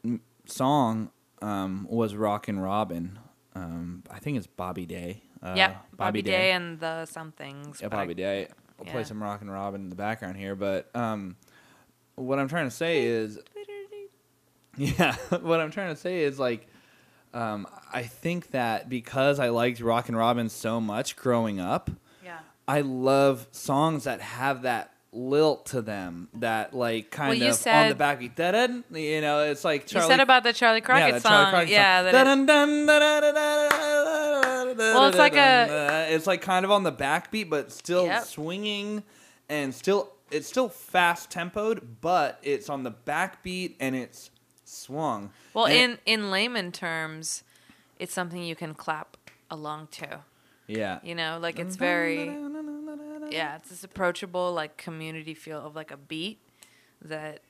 song um, was "Rockin' Robin." Um, I think it's Bobby Day. Uh, yeah, Bobby, Day. and the somethings. yeah, but I- Bobby Day. We'll yeah. play some rock and Robin" in the background here, but um, what I'm trying to say is, yeah, what I'm trying to say is like. Um, I think that because I liked rock and Robin so much growing up, Yeah. I love songs that have that lilt to them, that like kind you of on the said- backbeat. Da-dun, you know, it's like Charlie. you said about the Charley Crockett that song. Charley Crockett yeah, song. it- Well, it's like a- It's like kind of on the backbeat, but still Yep. swinging, and still it's still fast tempoed, but it's on the backbeat and it's swung. well, And- in in layman terms, it's something you can clap along to. yeah, You know, like it's very yeah, it's this approachable like community feel of like a beat that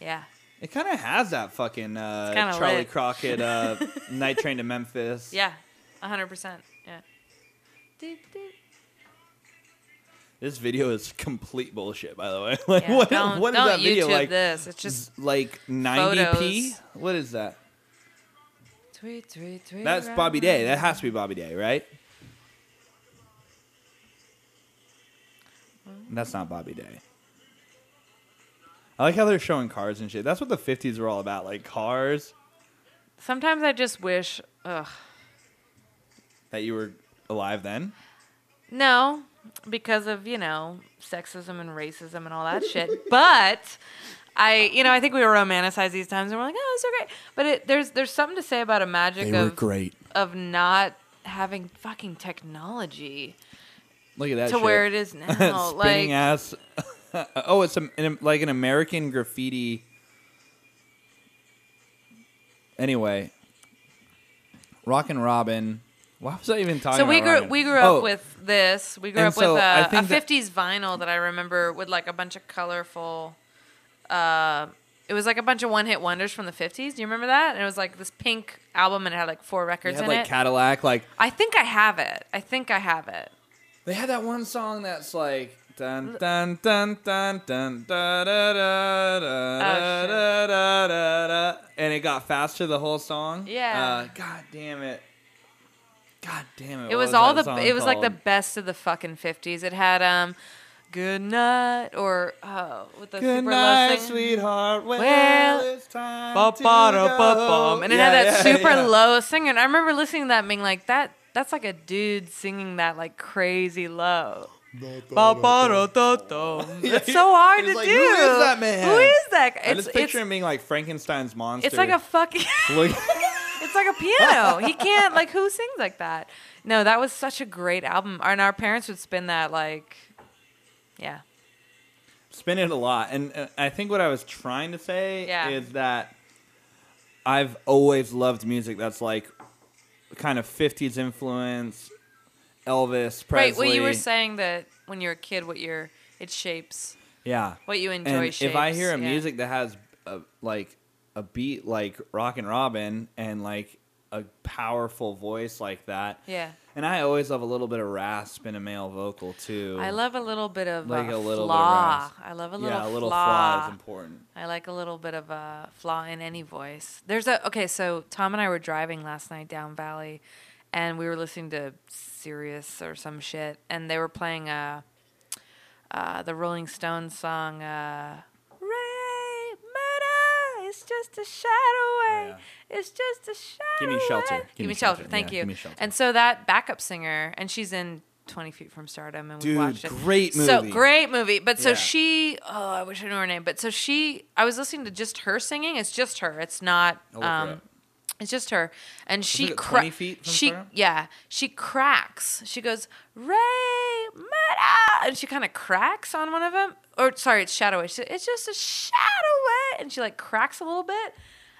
yeah. It kind of has that fucking uh, Charley lit. Crockett uh, Night Train to Memphis. Yeah. 100%. Yeah. Doop, doop. This video is complete bullshit, by the way. Like, Yeah, what, don't, what is that video YouTube like? this. It's just like 90p. photos. What is that? tweet, tweet, tweet. That's Bobby Day. That has to be Bobby Day, right? That's not Bobby Day. I like how they're showing cars and shit. That's what the 50s were all about, like cars Sometimes I just wish ugh. that you were alive then. No, because of, you know, sexism and racism and all that shit. But I, you know, I think we romanticize these times and we're like, oh, it's so great. But it, there's there's something to say about a magic of great. of not having fucking technology Look at that to shit. where it is now. Spinning like ass oh, it's a, an, like an American graffiti. Anyway, Rockin' Robin. Why was I even talking? So we grew Rockin'? we grew Oh, up with this. We grew And up so with a, think that- 50s vinyl that I remember with like a bunch of colorful. Uh, it was like a bunch of one hit wonders from the 50s. Do you remember that? And it was like this pink album and it had like four records had in like it. Cadillac. Like I think I have it. I think I have it. They had that one song that's like. Dun dun dun dun dun da da da da da da da da da, and it got faster the whole song. Yeah. Uh, God damn it. God damn it. It what was all the. It was like the best of the fucking 50s. It had um, Good Night or oh, with the Good super night, low sweetheart. Well, Well, it's time to go. And it Yeah, had that yeah, super yeah. low singing. I remember listening to that and being like, that that's like a dude singing that like crazy low. It's so hard It's to like, do. who is that man? Who is that? I It's, just picture it's, him being like Frankenstein's monster. it's like a fucking it's like a piano. He can't like who sings like that? No, that was such a great album. And our parents would spin that like yeah. spin it a lot. And uh, I think what I was trying to say Yeah. is that I've always loved music that's like kind of 50s influence, Elvis, Presley. Right, well you were saying that when you're a kid what your it shapes yeah. what you enjoy And if I hear a yeah. music that has a, like a beat like Rock and Robin and like a powerful voice like that, Yeah. and I always love a little bit of rasp in a male vocal too. I love a little bit of Like uh, a little flaw. rasp. I love a little, yeah, a little flaw. flaw is important. I like a little bit of a flaw in any voice. There's a okay. So Tom and I were driving last night down Valley, and we were listening to Sirius or some shit, and they were playing uh, uh, the Rolling Stones song. Uh, Ray Murder, it's just a shadow away. yeah. It's just a shadow. Give me shelter. away." Give Give, me me shelter. shelter. Thank Yeah, you. give me shelter. And so that backup singer, and she's in Twenty Feet from Stardom, and we Dude, watched it. great movie. So great movie. But so Yeah. she, oh, I wish I knew her name. But so she, I was listening to just her singing. It's just her. It's not. I'll look her Um, it's just her, and she it cra- 20 feet from she Stardom? yeah she cracks. She goes Ray Meta, and she kind of cracks on one of them. Or sorry, it's shadow. She, it's just a shadow, and she like cracks a little bit.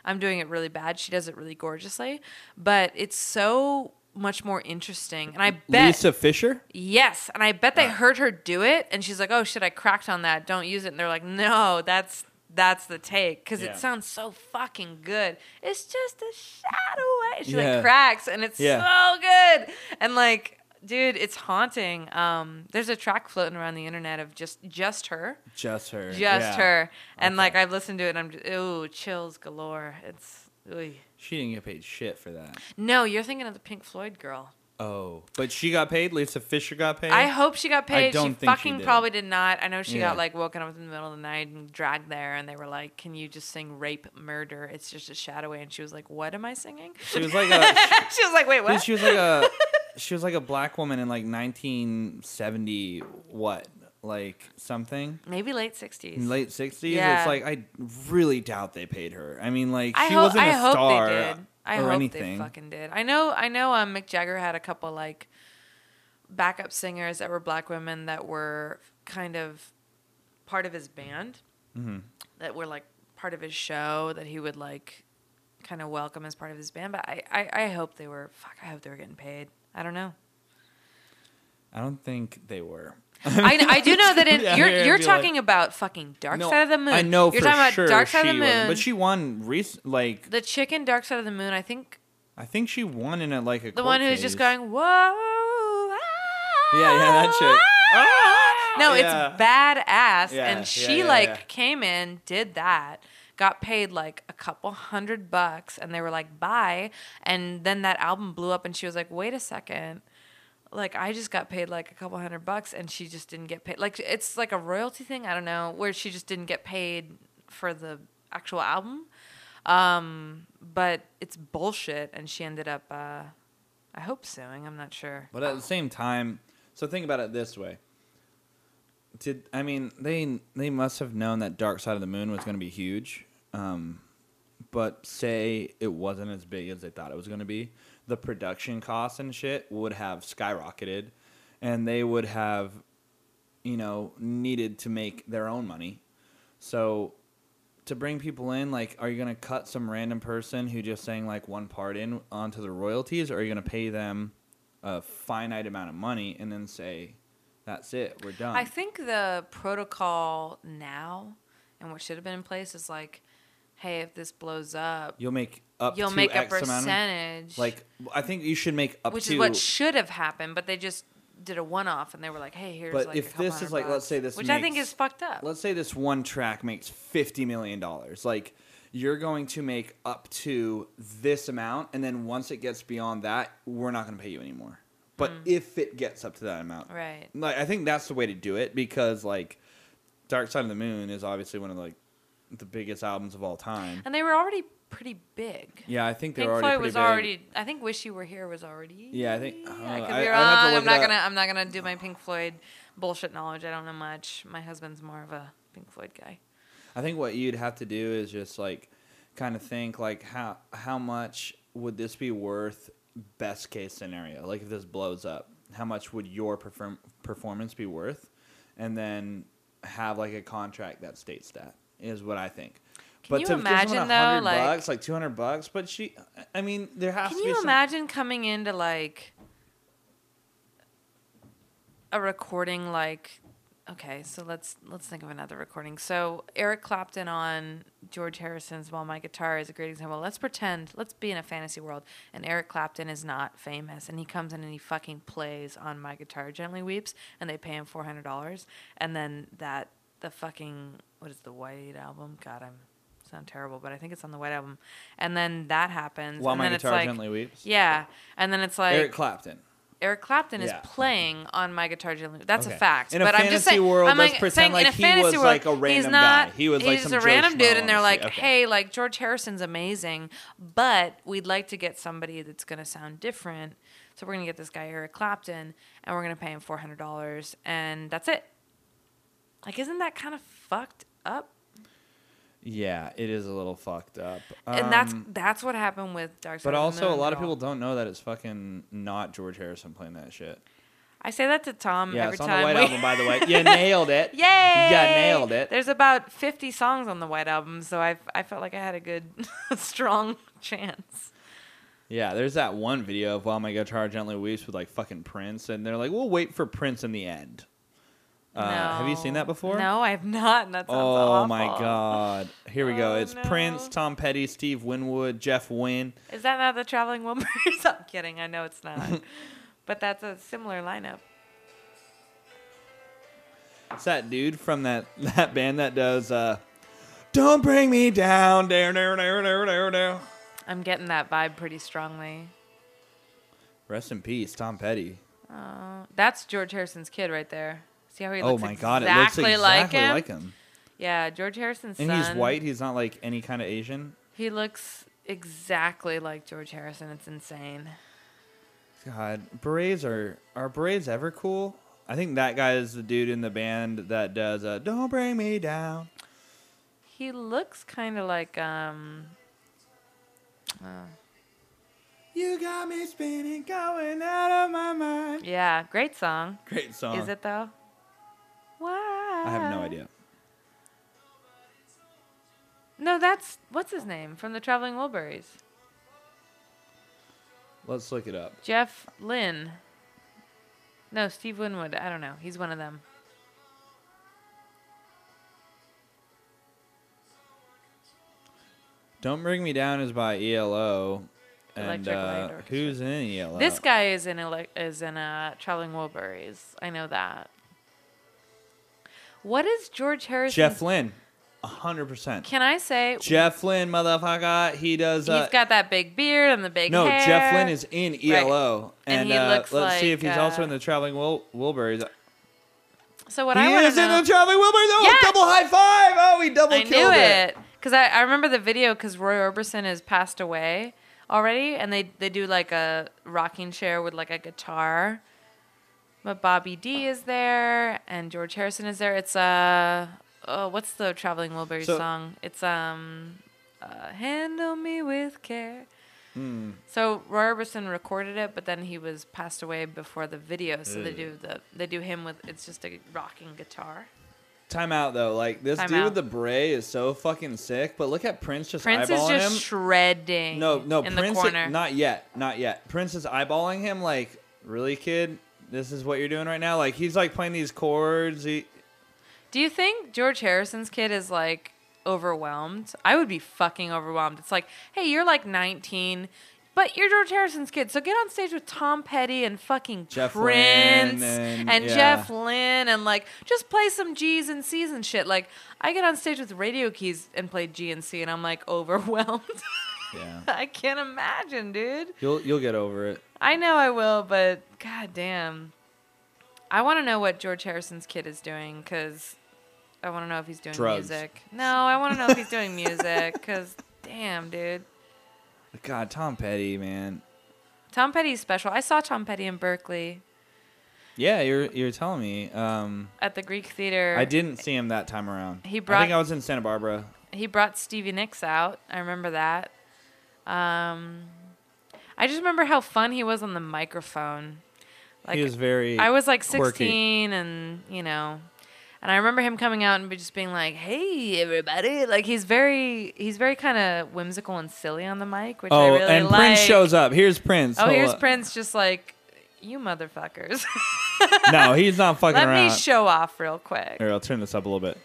I'm doing it really bad. She does it really gorgeously, but it's so much more interesting. And I bet Lisa Fischer. Yes, and I bet they ah. heard her do it, and she's like, "Oh shit, I cracked on that. Don't use it." And they're like, "No, that's that's the take because Yeah. it sounds so fucking good. It's just a shadow away." She Yeah. like cracks, and it's Yeah. so good. And like, dude, it's haunting. Um, there's a track floating around the internet of just just her, Just her. just yeah. her, and Okay. like I've listened to it, and I'm just, ooh, chills galore. It's ooh. She didn't get paid shit for that. no, you're thinking of the Pink Floyd girl. Oh, but she got paid. Lisa Fischer got paid. I hope she got paid. I don't she think she fucking did. probably did not. I know she Yeah. got like woken up in the middle of the night and dragged there, and they were like, "Can you just sing rape, murder? It's just a shadow way." And she was like, "What am I singing?" She was like a. she was like, "Wait, what?" she was like a. She was like a black woman in like 1970. What? Like something. Maybe late sixties. Late 60s. Yeah. It's like I really doubt they paid her. I mean, like I she hope. wasn't a I hope star they did. I or hope anything. they fucking did. I know. I know. Um, Mick Jagger had a couple like backup singers that were black women that were kind of part of his band. Mm-hmm. That were like part of his show that he would like kind of welcome as part of his band. But I, I, I hope they were. Fuck. I hope they were getting paid. I don't know. I don't think they were. I, I do know that in Yeah, you're you're be like- talking about fucking Dark No, Side of the Moon. I know you're for talking sure about Dark Side of the Moon. wasn't, but she won. Rec- like the chicken Dark Side of the Moon. I think I think she won in a like a the one who's just going whoa. ah, Yeah, yeah, that chick. ah." No, Yeah. it's badass, Yeah, and she like came in, did that, got paid like a couple hundred bucks, and they were like bye, and then that album blew up, and she was like, wait a second. Like I just got paid like a couple hundred bucks, and she just didn't get paid. Like it's like a royalty thing. I don't know where she just didn't get paid for the actual album. Um, but it's bullshit, and she ended up, uh, I hope suing. I'm not sure. But at the same time, so think about it this way. Did I mean they they must have known that Dark Side of the Moon was going to be huge, um, but say it wasn't as big as they thought it was going to be, the production costs and shit would have skyrocketed, and they would have, you know, needed to make their own money. So to bring people in, like, are you going to cut some random person who just sang like one part in onto the royalties, or are you going to pay them a finite amount of money and then say, that's it, we're done? I think the protocol now and what should have been in place is like, hey, if this blows up, You'll make up you'll to make a X of- percentage. like, I think you should make up which to. is what should have happened, but they just did a one off and they were like, hey, here's But like if a this is like, let's say this which I think is fucked up. let's say this one track makes fifty million dollars. Like you're going to make up to this amount, and then once it gets beyond that, we're not going to pay you anymore. But if it gets up to that amount, Mm. Right. Like I think that's the way to do it because like Dark Side of the Moon is obviously one of like the biggest albums of all time. And they were already pretty big. Yeah, I think they're Pink already Floyd pretty was big. already. I think "Wish You Were Here" was already. Yeah, I think- I uh, could I- be I'd wrong. have to look I'm not gonna. I'm not gonna do my Pink Floyd bullshit knowledge. I don't know much. My husband's more of a Pink Floyd guy. I think what you'd have to do is just like kind of think like how how much would this be worth best case scenario? Like if this blows up, how much would your perform- performance be worth? And then have like a contract that states that is what I think. Can but you to imagine, though, like- bucks, like 200 bucks, but she I mean there has Can to be you some imagine coming into like a recording like okay, so let's let's think of another recording. So Eric Clapton on George Harrison's While My Guitar is a great example. Let's pretend, let's be in a fantasy world and Eric Clapton is not famous and he comes in and he fucking plays on My Guitar Gently Weeps and they pay him four hundred dollars and then that the fucking what is the White album? God, I'm sound terrible, but I think it's on the White album. And then that happens. while and my guitar it's like, gently weeps. yeah, and then it's like Eric Eric, Clapton. Is Yeah. playing on my guitar gently. That's Okay. a fact. In a but I'm just fantasy saying, world, I'm let's like, pretend saying like in a he fantasy was world, like a he's random not, guy. He was like he's some a Joe random dude, and they're like. Okay. hey, like George Harrison's amazing, but we'd like to get somebody that's gonna sound different. So we're gonna get this guy Eric Clapton, and we're gonna pay him four hundred dollars, and that's it. Like, isn't that kind of fucked up? Yeah, it is a little fucked up. and that's Um, that's what happened with Dark Side. But of the also, a Moon lot of girl. people don't know that it's fucking not George Harrison playing that shit. I say that to Tom Yeah, every it's on time the White we- Album, by the way. You nailed it. Yay! You nailed it. There's about 50 songs on the White Album, so I I felt like I had a good, strong chance. Yeah, there's that one video of While My Guitar Gently Weeps with like fucking Prince, and they're like, we'll wait for Prince in the end. Uh, Have you seen that before? No, I have not. And that sounds Oh my god. Here we go. Oh, It's Prince. Tom Petty, Steve Winwood, Jeff Lynne. Is that not the Traveling Wilburys? I'm kidding. I know it's not. but that's a similar lineup. It's that dude from that that band that does uh Don't bring me down, down, down, down, down, down. I'm getting that vibe pretty strongly. Rest in peace, Tom Petty. Uh, that's George Harrison's kid right there. See how he looks. oh looks my exactly god, it looks exactly like him? like him. Yeah, George Harrison's And son. he's white. He's not like any kind of Asian. He looks exactly like George Harrison. It's insane. God, berets are are berets ever cool? I think that guy is the dude in the band that does uh, "Don't Bring Me Down." He looks kind of like um. uh, You got me spinning, going out of my mind. yeah, great song. Great song. Is it though? Why? I have no idea. No, that's what's his name from the Traveling Wilburys. Let's look it up. Jeff Lynne. No, Steve Winwood. I don't know. He's one of them. "Don't Bring Me Down" is by ELO, and uh, who's in ELO? This guy is in ele- is in uh, Traveling Wilburys. I know that. What is George Harrison? Jeff Lynne, hundred percent. Can I say Jeff Lynne, motherfucker. He does. Uh, he's got that big beard and the big no, hair? Jeff Lynne is in ELO, And and, he uh, looks let's see if like, he's also uh, in the Traveling Wil- Wilburys. So what he I want is in know. the Traveling Wilburys. Oh, Yeah. double high five! Oh, he double I killed knew it. it because I, I remember the video because Roy Orbison has passed away already, and they they do like a rocking chair with like a guitar. But Bobby D is there, and George Harrison is there. It's uh oh, what's the Traveling Wilburys So- song? It's um, uh, handle me with care. Hmm. So Roy Orbison recorded it, but then he was passed away before the video. So they do the they do him with it's just a rocking guitar. Time out though. Like this Time dude out. with the beret is so fucking sick. But look at Prince just Prince is just him. shredding. no, no, in Prince. the corner. Not yet. Not yet. Prince is eyeballing him. Like, really, kid? This is what you're doing right now. Like, he's like playing these chords. He, Do you think George Harrison's kid is like overwhelmed? I would be fucking overwhelmed. It's like, hey, you're like 19, but you're George Harrison's kid, so get on stage with Tom Petty and fucking Jeff Prince Lynne and- yeah. Jeff Lynne and like just play some G's and C's and shit. Like I get on stage with Radio Keys and play G and C, and I'm like overwhelmed. Yeah. I can't imagine, dude. You'll you'll get over it. I know I will, but god damn. I want to know what George Harrison's kid is doing because I want to know if he's doing Drugs. music. No, I want to know if he's doing music because damn, dude. God, Tom Petty, man. Tom Petty's special. I saw Tom Petty in Berkeley Yeah, you're you're telling me. Um, at the Greek Theater. I didn't see him that time around. He I think I was in Santa Barbara. He brought Stevie Nicks out. I remember that. Um, I just remember how fun he was on the microphone. Like he was very. I was like quirky. 16 and, you know, and I remember him coming out and just being like, "Hey everybody." Like he's very he's very kind of whimsical and silly on the mic, which I Oh, really and like. Prince shows up. Here's Prince. Oh, Hold here's up. Prince just like, "You motherfuckers." No, he's not fucking Let around. Let me show off real quick. Here, I'll turn this up a little bit.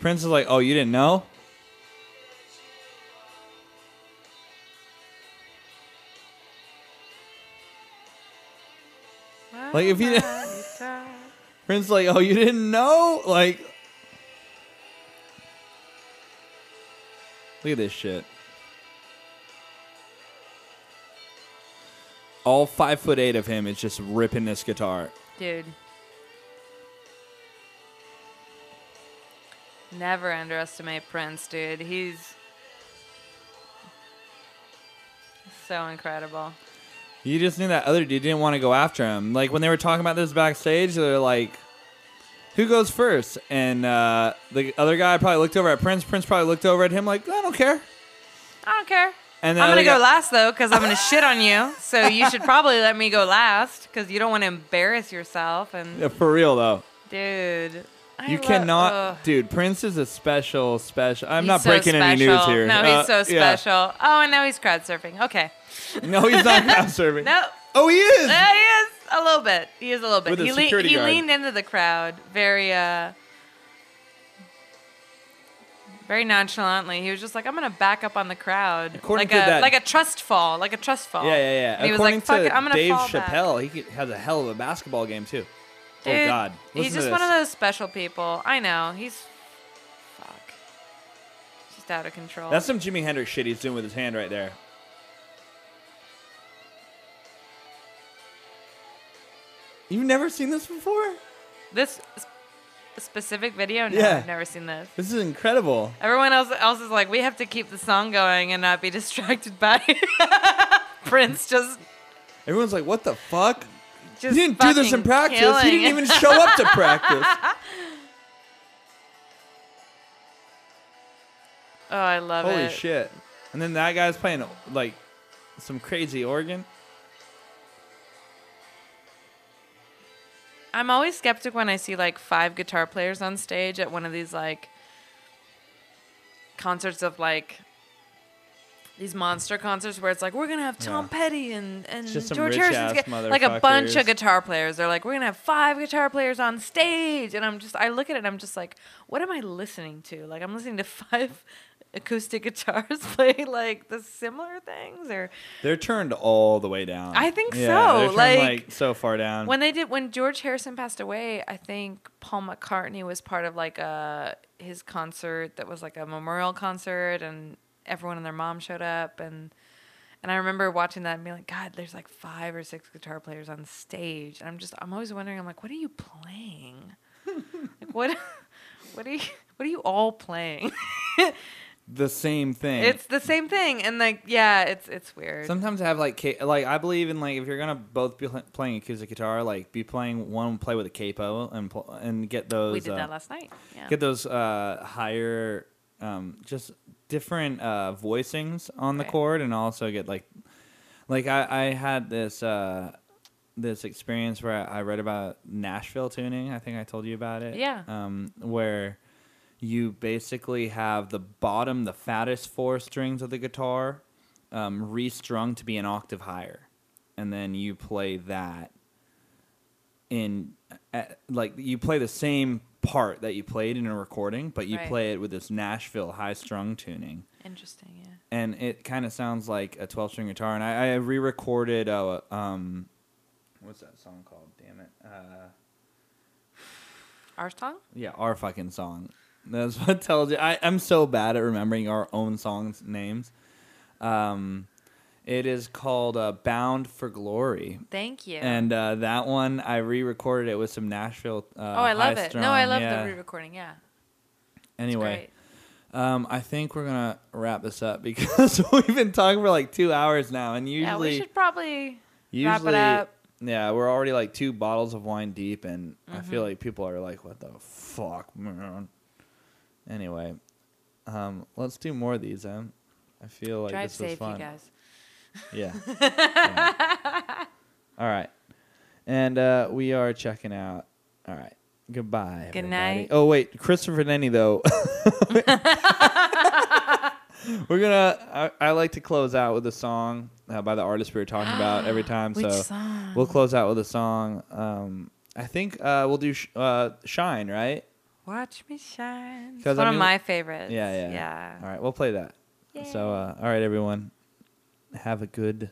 Prince is like, "Oh, you didn't know?" Like, if you- Prince is like, "Oh, you didn't know?" Like, look at this shit. All five foot eight of him is just ripping this guitar. Dude. Never underestimate Prince, dude. He's so incredible. You just knew that other dude didn't want to go after him. Like when they were talking about this backstage, they're like, "Who goes first? And uh, the other guy probably looked over at Prince. Prince probably looked over at him like, "I don't care." I don't care. And I'm gonna go guy- last though, because I'm gonna shit on you. So you should probably let me go last, because you don't want to embarrass yourself. And Yeah, for real though, dude, I you lo- cannot, ugh. dude. Prince is a special, special. I'm He's not so breaking any news special. here. No, Uh, he's so yeah. special. Oh, and now he's crowd surfing. Okay. No, he's not crowd serving. No, Oh, he is. Uh, he is a little bit. He is a little bit. With a he security he guard. leaned into the crowd very uh very nonchalantly. He was just like, "I'm gonna back up on the crowd, According like to a that- like a trust fall, like a trust fall." Yeah, yeah, yeah. And he was According like, "Fuck to it, I'm gonna Dave fall back." Chappelle, he could- has a hell of a basketball game too. oh Dude, God, he's Listen just to one of those special people. I know. He's fuck, just out of control. That's some Jimi Hendrix shit he's doing with his hand right there. You've never seen this before? this specific video. No, Yeah. I've never seen this. This is incredible. Everyone else else is like, we have to keep the song going and not be distracted by Prince just Everyone's like, "What the fuck?" just he didn't do this in practice. killing He didn't even show up to practice. Oh, I love Holy it. Holy shit! And then that guy's playing like some crazy organ. I'm always skeptic when I see like five guitar players on stage at one of these like concerts of like these monster concerts where it's like we're gonna have Tom Yeah. Petty and and George rich-ass Harrison's like a bunch of guitar players. They're like we're gonna have five guitar players on stage, and I'm just I look at it and I'm just like, what am I listening to? Like I'm listening to five acoustic guitars play like the similar things or They're turned all the way down. I think Yeah, so, turned, like- like so far down. When they did when George Harrison passed away, I think Paul McCartney was part of like a his concert that was like a memorial concert and everyone and their mom showed up and and I remember watching that and being like, God, there's like five or six guitar players on stage. And I'm just I'm always wondering, I'm like, what are you playing? like what what are you what are you all playing? The same thing. it's the same thing. And like, yeah, it's it's weird. Sometimes I have like ca- like I believe in like if you're gonna both be pl- playing acoustic guitar, like be playing one play with a capo and pl- and get those we did uh, that last night. Yeah. get those uh, higher um, just different uh, voicings on the Right. chord, and also get like, like I, I had this uh, this experience where I read about Nashville tuning. I think I told you about it. Yeah. Um, where you basically have the bottom, the fattest four strings of the guitar, um, restrung to be an octave higher, and then you play that in at, like you play the same part that you played in a recording, but you Right. play it with this Nashville high strung tuning, Interesting. Yeah. and it kind of sounds like a twelve string guitar. And I, I re-recorded uh, um, what's that song called? Damn it. Uh, Our song? yeah, our fucking song. That's what tells you. I, I'm so bad at remembering our own songs' names. Um, it is called uh, "Bound for Glory," Thank you. and uh, that one I re-recorded it with some Nashville. Uh, oh, I love it. No, I love yeah. the re-recording. Yeah. Anyway, um, I think we're gonna wrap this up because we've been talking for like two hours now, and yeah, usually, we should probably usually, wrap it up. yeah, we're already like two bottles of wine deep, and I feel Mm-hmm. like people are like, "What the fuck, man?" Anyway, um, let's do more of these. Em. I feel like Drive this was safe, fun. you guys. Yeah. Yeah. All right, and uh, we are checking out. All right. Goodbye. Good everybody. night. Oh wait, Christopher Nenny though. We're gonna. I, I like to close out with a song uh, by the artist we were talking about every time. Which so song? we'll close out with a song. Um, I think uh, we'll do sh- uh, "Shine," right? Watch me shine. It's one I of my favorites. Yeah, yeah. Yeah. All right, we'll play that. So, uh, all right, everyone, have a good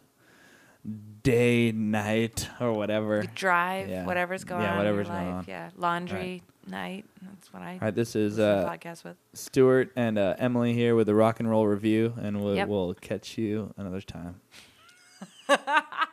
day, night, or whatever. You drive, Yeah. whatever's going Yeah, on whatever's in your going life. on. Yeah. Laundry night. That's what I All right, this is uh, to podcasts with. Stuart and uh, Emily here with the rock and roll review, and we'll, Yep. we'll catch you another time.